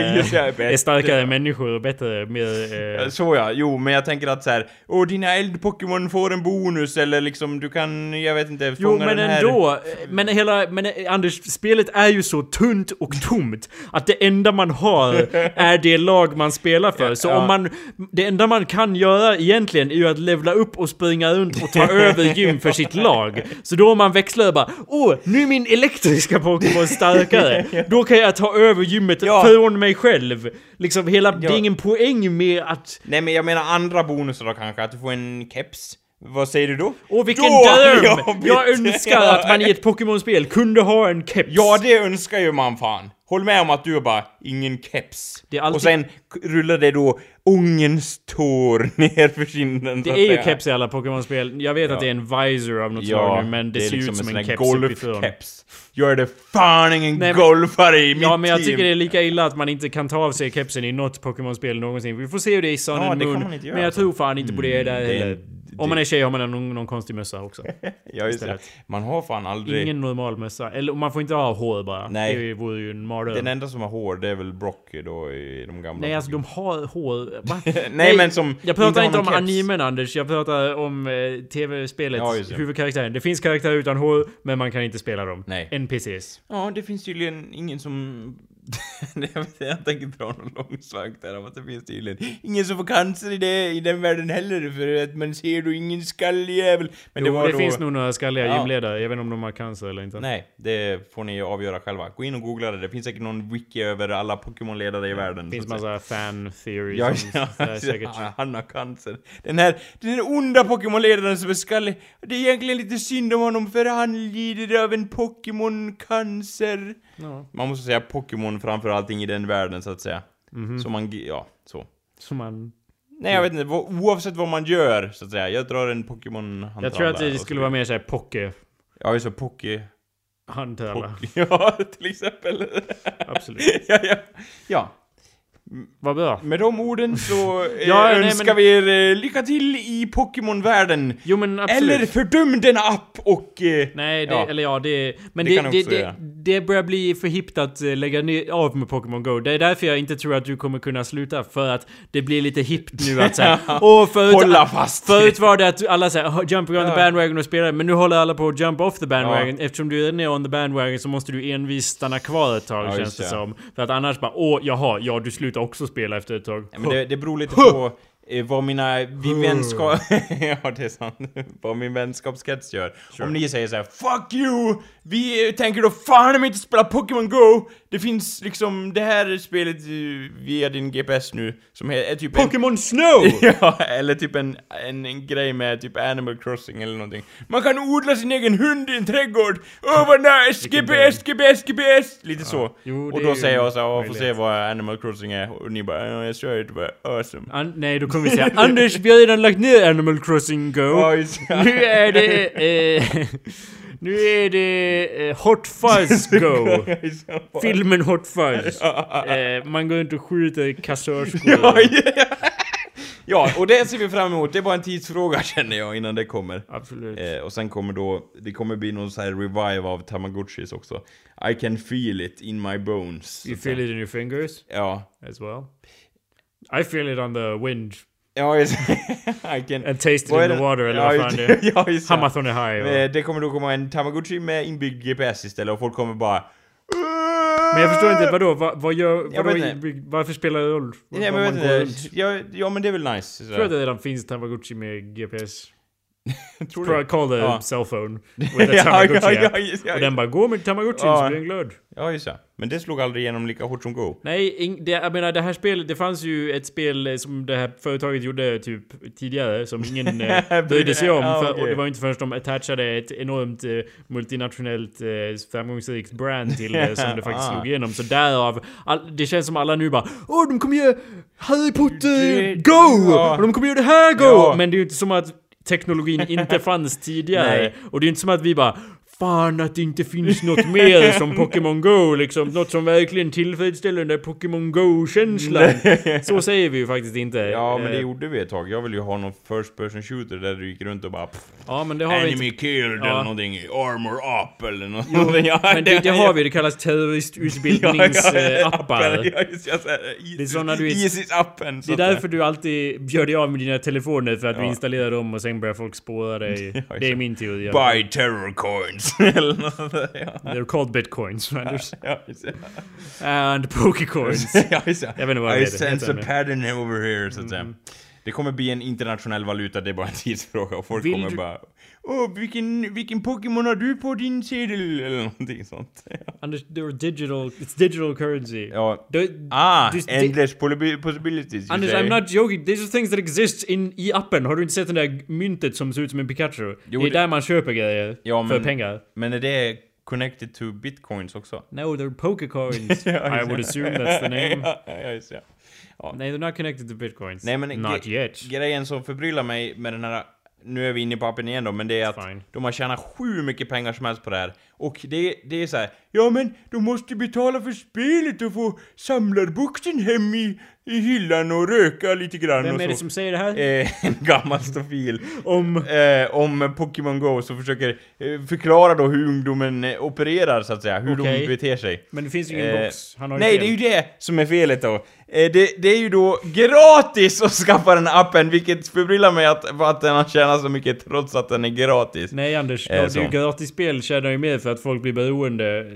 är starkare människor och bättre med... Eh, Så ja, jo, men jag tänker att så här, åh dina eld-Pokémon får en bonus, eller liksom du kan, jag vet inte, Jo fånga men den här... ändå, men hela, men eh, Anders, spelet är ju så tunt och tomt att det enda man har <laughs> är det lag man spelar för. Så Ja. om man, det enda man kan göra egentligen är ju att levla upp och springa runt och ta över gym för sitt lag. Så då om man växlar bara, åh, nu är min elektriska Pokémon starkare. <laughs> Då kan jag ta över gymmet Ja. från mig själv. Liksom hela, det Ja. är ingen poäng med att Nej men jag menar andra bonusar då kanske, att du får en keps. Vad säger du då? Åh vilken Då! dröm! <laughs> Ja, Jag visst. önskar att man i ett Pokémon-spel kunde ha en keps. Ja, det önskar ju man fan. Håll med om att du är bara, ingen keps. Det alltid- Och sen rullar det då ångens tår <laughs> ner för kinden Det är ju keps i alla Pokémon-spel. Jag vet att det är en visor av något slag Ja, nu, men det, ser liksom ut som en här keps golfkeps. Jag är det fan ingen Nej, men- golfare i mitt Ja, men jag team. tycker det är lika illa att man inte kan ta av sig kepsen i något Pokémon-spel någonsin. Vi får se hur det är i Sun Ja, and det Moon. men jag alltså. tror fan inte på det där det- heller. Om man är tjej har man någon, någon konstig mössa också. <laughs> Ja, just det. Man har fan aldrig... Ingen normal mössa. Eller man får inte ha hår bara. Nej. Det vore ju en mardröm. Den enda som har hår, det är väl Brock då i de gamla... Nej, alltså de har hår. Va? <laughs> Nej, men som Jag pratar har inte om keps. animen Anders, jag pratar om eh, tv-spelet. Ja, huvudkaraktären. Det finns karaktärer utan hår, men man kan inte spela dem. Nej. NPCs. Ja, det finns tydligen ingen som... <laughs> jag, tänker dra någon långsvakt där om att det finns tydligen ingen som får cancer i, det, i den världen heller för att man ser då ingen skalljävel. Men jo, det var det då... finns nog några skalliga Ja. gymledare, jag vet inte om de har cancer eller inte. Nej, det får ni avgöra själva. Gå in och googla det. Det finns säkert någon wiki över alla Pokémon-ledare i världen. Det finns massa fan theories Ja, ja, är säkert. ja, han har cancer. Den här, den här onda Pokémon-ledaren som är skallig. Det är egentligen lite synd om honom för han lider av en Pokémon-cancer. Ja, Man måste säga Pokémon framför allting i den världen så att säga. Mhm. Så man, ja, så. som man... Nej jag vet inte, oavsett vad man gör så att säga. Jag drar en pokémon Jag tror att det skulle vara mer såhär poke Ja, just det, Poké... handtralla. Poké... <laughs> Ja, till exempel. Absolut. <laughs> ja, ja. ja, Vad bra. med de orden så <laughs> eh, Ja, nej, önskar men- vi er eh, lycka till i Pokémon-världen. Jo men absolut. Eller fördöm denna app och... Eh, Nej, det, Ja. eller ja, det... Men Det det, det, det, det, börjar bli för hippt att eh, lägga ner, av med Pokémon Go. Det är därför jag inte tror att du kommer kunna sluta, för att det blir lite hippt nu att säga <laughs> Åh, förut, Hålla fast! Förut var det att alla säger jump the Ja. bandwagon och spelar, men nu håller alla på att jump off the bandwagon. Eftersom du är on the bandwagon så måste du envist stanna kvar ett tag Ja, känns det. som. För att annars bara åh, jaha, ja du slutar också spela efter ett tag. Ja, men det, det beror lite på vad mina vi vänskap... <laughs> ja, det är sant. vad min vänskapskrets gör. Om ni säger så här: 'Fuck you! Vi eh, tänker då fan inte spela Pokémon Go! Det finns liksom det här spelet eh, via din GPS nu, som är, typ en... Pokémon Snow! <laughs> Ja, eller typ en, en, en grej med typ Animal Crossing eller någonting. Man kan odla sin egen hund i en trädgård! Åh vad nice! GPS, GPS, GPS! Lite så. Jo, och då ju säger jag så här, "Åh, får se vad Animal Crossing är. Och ni bara, ja, jag kör var awesome. Nej, då kommer vi säga <laughs> Anders, vi har redan lagt ner Animal Crossing Go. Nu är det... Eh, nu är det eh, Hot Fuzz <laughs> Go. Filmen Hot Fuzz. <laughs> Eh, man går inte och skjuter kassörskor. Ja, och det ser vi fram emot. Det är bara en tidsfråga känner jag innan det kommer. Absolut. Eh, och sen kommer då, det kommer bli någon så här revive av Tamagotchis också. I can feel it in my bones. You feel it in your fingers Ja. as well. I feel it on the wind. Ja, just <laughs> I can... And taste it in the water eller ja, vad fan det <laughs> är. ja, just. Hamathon är high. va? Eh, Det kommer då komma en Tamagotchi med inbyggd GPS istället och folk kommer bara... Men jag förstår inte, vadå? Vad, vad gör... Vadå, vet varför spelar det roll? Nej, men vet inte. Ja, ja, men det är väl nice. Jag tror att det redan finns Tamagotchi med GPS. <laughs> Tror du? call the Ja. cell phone with a <laughs> Ja, Tamagotchi ja, ja, ja, ja. Och den bara, gå med Tamagotchi Ja. så blir den glad. Ja, just det. Men det slog aldrig igenom lika hårt som Go. Nej, det, jag menar det här spelet, det fanns ju ett spel eh, som det här företaget gjorde typ tidigare som ingen <laughs> eh, brydde sig om. Ja, för. Och det var inte förrän de attachade ett enormt eh, multinationellt eh, framgångsrikt brand till det som det faktiskt Ah. slog igenom. Så därav, all, det känns som alla nu bara Åh, de kommer göra Harry Potter Det- Go! ja. Och de kommer göra det här Go! Ja. Men det är ju inte som att teknologin inte <laughs> fanns tidigare. Och det är inte som att vi bara Fan att det inte finns något mer som Pokémon Go liksom. Något som verkligen tillfredsställer den där Pokémon Go-känslan. Så säger vi ju faktiskt inte. Ja, men det Eh, gjorde vi ett tag. Jag ville ju ha någon first person shooter där du gick runt och bara pff, Ja men det har vi Enemy inte. killed Ja. eller någonting. Armor up eller nå- någonting. <laughs> Ja, Men det, det har vi, det kallas terroristutbildningsappar. <laughs> Ja, ja, Isis, Det är såna du- Isis-appen. Det är därför du alltid gör dig av med dina telefoner för att vi Ja. installerar dem och sen börjar folk spåra dig. <laughs> Det är min teori. Buy terror coins. <laughs> eller något sånt där, ja. They're called bitcoins, Anders. <laughs> Ja, just det. And pokecoins. <laughs> ja, just det. Jag vet inte vad det I sense Heter a pattern over here, så att säga. Mm. Det kommer bli en internationell valuta, det är bara en <laughs> tidsfråga. Och folk Vill kommer du- bara Åh, vilken, vilken Pokémon har du på din sedel? Eller någonting sånt. <laughs> Anders, they're digital, it's digital currency. Ja. Du- Ah, du- endless possibi- possibilities Anders, say. I'm not joking. These are things that exist in, i appen. Har du inte sett den där myntet som ser ut som en Pikachu? Jo, det är det- där man köper grejer. Ja, För men- pengar. Men är det connected to bitcoins också? No, they're pokecoins. <laughs> Ja, I would assume that's the name. ja, ja, det. Nej, they're not connected to bitcoins. Nej, men Not yet. Grejen som förbryllar mig med den här, nu är vi inne på appen igen då, men det är att Fine. de har tjänat hur mycket pengar som helst på det här. Och det, det är så här, ja men de måste betala för spelet och få samlarboxen hem i, i hyllan och röka lite grann Vem och är det som säger det här? Eh, <laughs> en gammal stofil Om... eh, om Pokémon Go som försöker eh, förklara då hur ungdomen eh, opererar så att säga, hur Okej. de beter sig. Men det finns ju ingen Eh, box. Han har Nej, fel. det är ju det som är felet då. Eh, det, det är ju då gratis att skaffa den appen, vilket förbryllar mig att, att den har tjänat så mycket trots att den är gratis. Nej Anders, Eh, ja, det är så. ju gratisspel tjänar ju mer för att folk blir beroende.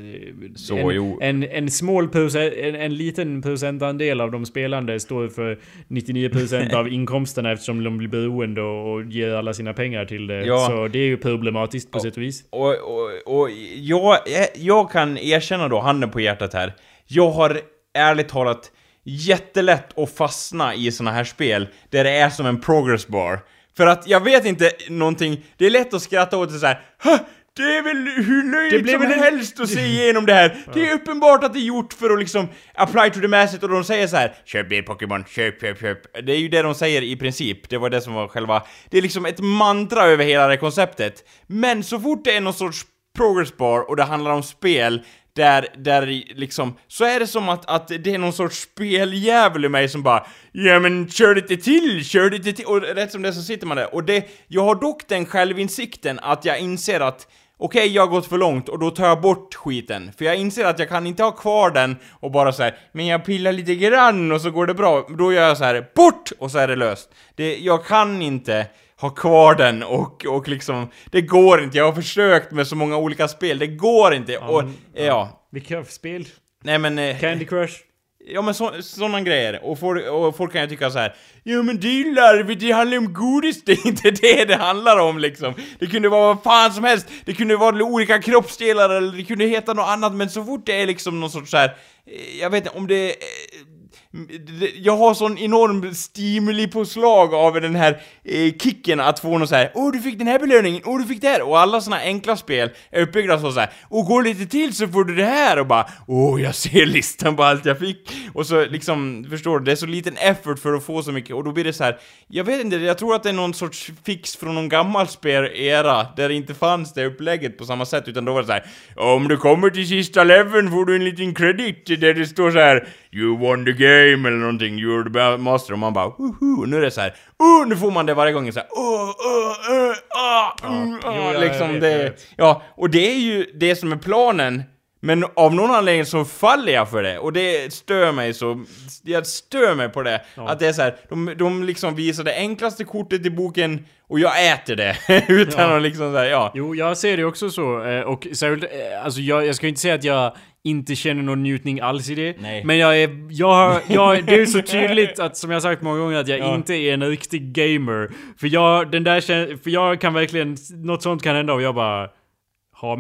Så, en, jo. En, en small procent, en, en liten procentandel av de spelande står för 99% av <laughs> inkomsterna eftersom de blir beroende och, och ger alla sina pengar till det. Ja. Så det är ju problematiskt på sätt och vis. Och, och, och jag, jag kan erkänna då, handen på hjärtat här, jag har ärligt talat jättelätt att fastna i såna här spel där det är som en progress bar. För att jag vet inte någonting, det är lätt att skratta åt det så här. "Hä, Det är väl hur löjligt blev som en- helst att se <laughs> igenom det här. Det är uppenbart att det är gjort för att liksom apply to the masses och de säger så här. Köp mer Pokémon, köp, köp, köp. Det är ju det de säger i princip. Det var det som var själva... Det är liksom ett mantra över hela det konceptet. Men så fort det är någon sorts progress bar och det handlar om spel där, där liksom, så är det som att, att det är någon sorts speldjävul i mig som bara Ja men kör lite till, kör lite till, och rätt som det så sitter man där. Och det, jag har dock den självinsikten att jag inser att Okej, jag har gått för långt och då tar jag bort skiten. För jag inser att jag kan inte ha kvar den och bara så här, men jag pillar lite grann och så går det bra. Då gör jag så här, bort! Och så är det löst. Det, jag kan inte ha kvar den och, och liksom, det går inte. Jag har försökt med så många olika spel, det går inte. och, men- ja. Vilka spel? Nej men... eh, Candy Crush? Ja men så, sådana grejer. Och, for, och folk kan ju tycka så här. Ja men det är ju larvigt, det handlar om godis, <laughs> det är inte det det handlar om liksom. Det kunde vara vad fan som helst, det kunde vara olika kroppsdelar eller det kunde heta något annat, men så fort det är liksom någon sorts så här. eh, Jag vet inte om det... eh, det- jag har sån enorm stimuli-påslag av den här eh, kicken att få något så här. Åh du fick den här belöningen, åh du fick det här! Och alla såna enkla spel är uppbyggda så så här. Och går lite till så får du det här och bara Åh jag ser <laughs> listan på allt jag fick! Och så liksom, förstår du? Det är så liten effort för att få så mycket och då blir det så här. Jag vet inte, jag tror att det är någon sorts fix från någon gammal spelera där det inte fanns det upplägget på samma sätt utan då var det så här. Om du kommer till sista leveln får du en liten credit där det står så här You won the game eller någonting, you're the master och man bara Woho! Nu är det så här. Oh, nu får man det varje gång så här. Oh, oh, oh, ah, mm, ah, jag liksom vet, det. Ja, och det är ju det som är planen Men av någon anledning så faller jag för det, och det stör mig så... Jag stör mig på det. Att det är så här, de, de liksom visar det enklaste kortet i boken, och jag äter det. <laughs> Utan Ja. att liksom säga ja. Jo, jag ser det också så. eh, Och särskilt, eh, alltså jag, jag ska inte säga att jag inte känner någon njutning alls i det. Nej. Men jag är, jag, har- <laughs> jag, det är så tydligt att, som jag har sagt många gånger, att jag Ja. inte är en riktig gamer. För jag, den där för jag kan verkligen, något sånt kan hända och jag bara... Ha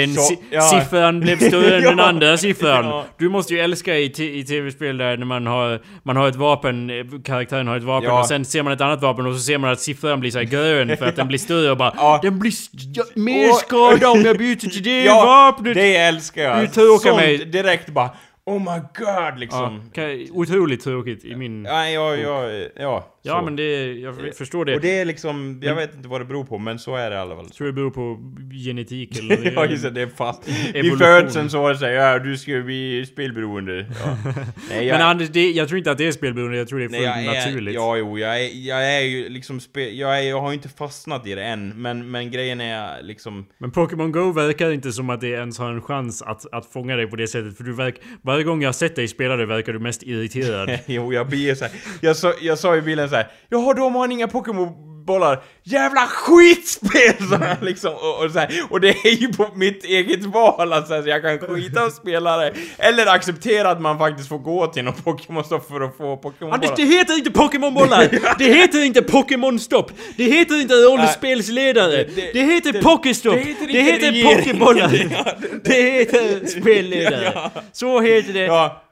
är en Så- si- ja. siffran blev större än <laughs> Ja. den andra siffran. Ja. Du måste ju älska i, i tv-spel där när man har, man har ett vapen, karaktären har ett vapen Ja. och sen ser man ett annat vapen och så ser man att siffran blir så grön för att den blir större och bara Ja. Den blir ja, mer Och- skada om jag byter till det <laughs> Ja, vapnet! det älskar jag. Uttråkar Sånt mig. direkt bara Oh my god ja, liksom. kan- otroligt tråkigt i min... Ja, Ja, ja, ja, ja. så. men det, jag förstår det. Och det är liksom, jag vet inte vad det beror på, men så är det i alla fall. Jag tror det beror på genetik eller... <laughs> ja, just det, det är fast. Evolution. födseln så såhär, ja du ska bli spelberoende. Ja. <laughs> Nej, jag, Men Anders, det, jag tror inte att det är spelberoende, jag tror det är nej, fullt jag är, naturligt. Ja, jo, jag är, jag är ju liksom spe, jag, är, jag har ju inte fastnat i det än, men, men grejen är liksom... Men Pokémon Go verkar inte som att det ens har en chans att, att fånga dig på det sättet. För du verk, varje gång jag har sett dig spela det verkar du mest irriterad. <laughs> jo, jag blir så här, jag, sa, jag sa i bilen så här, jaha, de har inga Pokémon-bollar. Jävla skitspel! Så här, liksom, och, och, så här, och det är ju på mitt eget val, alltså, så jag kan skita och spela det. Eller acceptera att man faktiskt får gå till någon Pokémon-stopp för att få Anders, Pokémon-bollar. det heter inte Pokémon-bollar! <laughs> Det heter inte Pokémon-stopp! Det heter inte rollspelsledare! Det- det- Det heter det- Pokéstopp! det heter Det heter. Pokébollar! <laughs> Ja, det- heter spelledare! <laughs> Ja. Så heter det, Ja,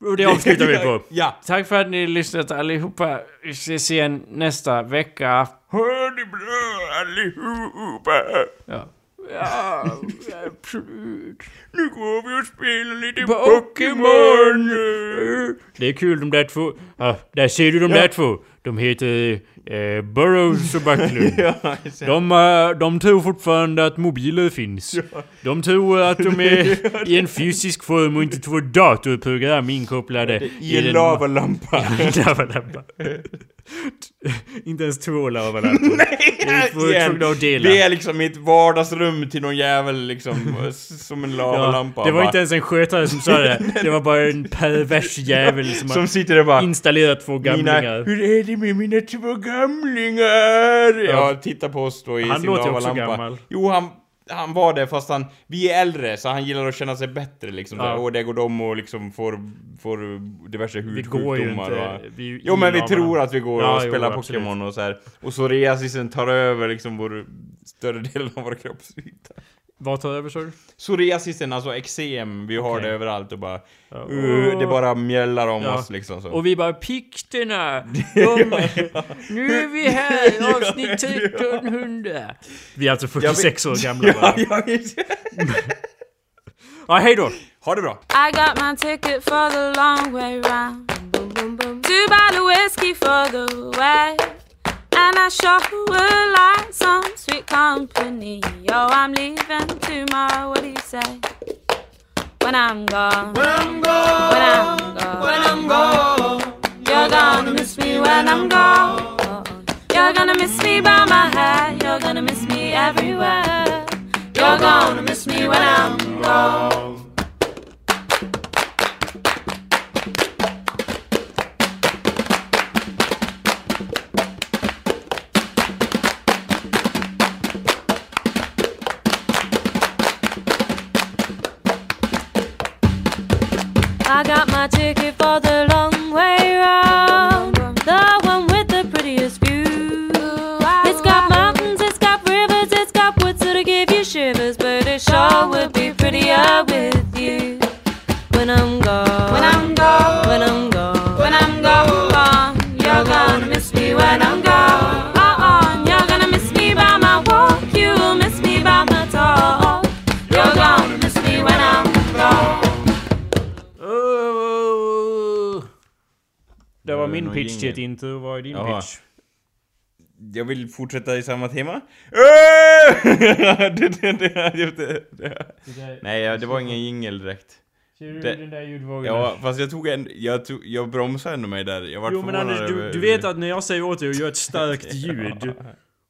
och det avslutar vi på. Ja. Tack för att ni har lyssnat allihopa. Vi ses igen nästa vecka. Hör ni bra allihopa? Ja. Ja, absolut. Nu går vi och spelar lite Pokémon! Det är kul de där två. Ja, där ser du de där två. De heter eh, Burrows och Backlund. <laughs> Ja. De, eh, de tror fortfarande att mobiler finns. De tror att de är <laughs> i en fysisk form och inte två datorprogram inkopplade I en lavalampa. <laughs> lavalampa. inte ens två lavalampor. Det är två Igen. Vi är liksom i ett vardagsrum till någon jävel liksom, som en lavalampa. Ja, det var bara. inte ens en skötare som sa det. Det var bara en pervers jävel som, Som sitter där bara... installerat två Mina, gamlingar. hur är det med mina två gamlingar? Ja, Ja. titta på oss då i Han sin låter ju också lavalampa. gammal. Jo, han, han var det fast han... Vi är äldre, så han gillar att känna sig bättre liksom. Ja. Och det går de och liksom får, får diverse Vi går ju hudsjukdomar och... inte... Vi, Jo men vi tror att vi går Ja, och jo, spelar absolut. Pokémon och så här. Och psoriasisen tar över liksom vår större delen av vår kroppsyta. Vad tar över sa du? Psoriasisen, alltså eksem, vi har det överallt och bara... Ja. Uh, det bara mjällar om Ja. oss liksom så. Och vi bara pikterna! <laughs> De, nu är vi här, <laughs> avsnitt 1300! Vi är alltså 46 år gamla <laughs> ja, bara. ja, ja. Ja, hej då! Ha det bra! I got my ticket for the long way round. Two bottle whiskey for the way. And I sure would like some sweet company. Yo, I'm leaving tomorrow. What do you say? When I'm gone. When I'm gone. When I'm gone. When I'm gone. You're gonna miss me when I'm gone. You're gonna miss me by my hair. You're gonna miss me everywhere. You're gonna miss me when I'm gone. Would be prettier with you. When I'm gone, when I'm gone, when I'm gone, when I'm gone, you're gonna miss me when I'm gone. Uh-uh, you're gonna miss me by my walk, you'll miss me by my talk. You're gonna miss me when I'm gone. Oh. Det var Det min pitch nog till ett ingen- intro. Vad är din Jaha. pitch? Jag vill fortsätta i samma tema. Det. <laughs> Nej, det var ingen jingel direkt. Ser du Det- den där ljudvågen? Ja, fast jag tog en... Jag, tog, jag bromsade ändå mig där. Jag vart Jo men Anders, du, du vet att när jag säger åt dig att göra ett starkt ljud <laughs>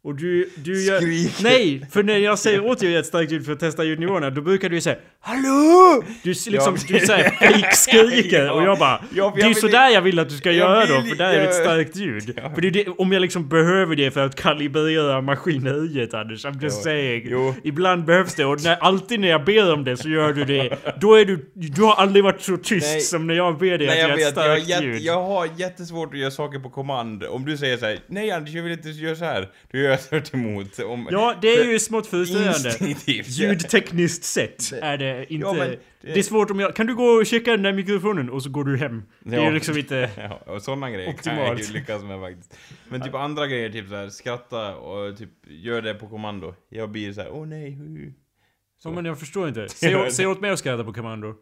Och du, du gör... Skriker. Nej! För när jag säger åt dig ett starkt ljud för att testa ljudnivåerna, då brukar du ju säga Hallå! Du liksom, du säger fake-skriker Ja. och jag bara Ja, för Det är jag så vill- där jag vill att du ska jag göra då, vill- för där är ett jag- starkt ljud. Ja. För det är det, om jag liksom behöver det för att kalibrera maskineriet Anders, I'm just Ja. saying. Jo. Ibland behövs det och när, alltid när jag ber om det så gör du det. Då är du, du har aldrig varit så tyst Nej. som när jag ber dig Nej att jag göra ett jag starkt jätte, ljud. jag har jättesvårt att göra saker på kommand. Om du säger så här: Nej Anders, jag vill inte göra så här. Då gör tvärt emot. Om, Ja, det är ju smått frustrerande. Ljudtekniskt sett är det inte... Ja, men det... det- är svårt om jag... Kan du gå och checka den där mikrofonen och så går du hem? Det är Ja. ju liksom inte... <laughs> Ja, och sådana grejer Optimalt. kan jag ju lyckas med faktiskt. Men typ andra grejer, typ så här, skratta och typ gör det på kommando. Jag blir så här: åh nej, hu. Så. men jag förstår inte. <laughs> Säg åt mig att skratta på kommando.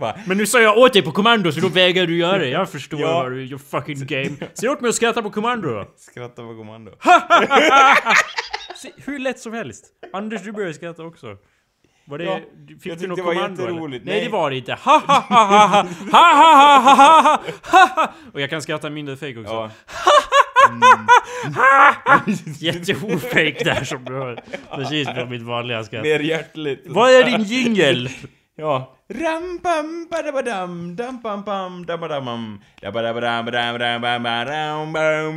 Bara, Men nu sa jag åt dig på kommando så då vägrar du göra det. Jag förstår Ja. vad du... You fucking game. Säg åt mig att skratta på kommando då. skratta på kommando. Hur lätt som helst. Anders, du började skratta också. Var det... Ja, du- jag fick du något det var kommando jätteroligt. Nej, Nej. det var det inte. Ha ha ha ha ha ha ha ha ha ha ha Och jag kan skratta mindre fake också. Ja. Jätteofake där som du har. Precis på mitt vanliga skratt. Mer hjärtligt. Vad är din jingel? Ja. Ram pam badabadam dam pam pam dabadamam dabadabadam badam badam badam badam badam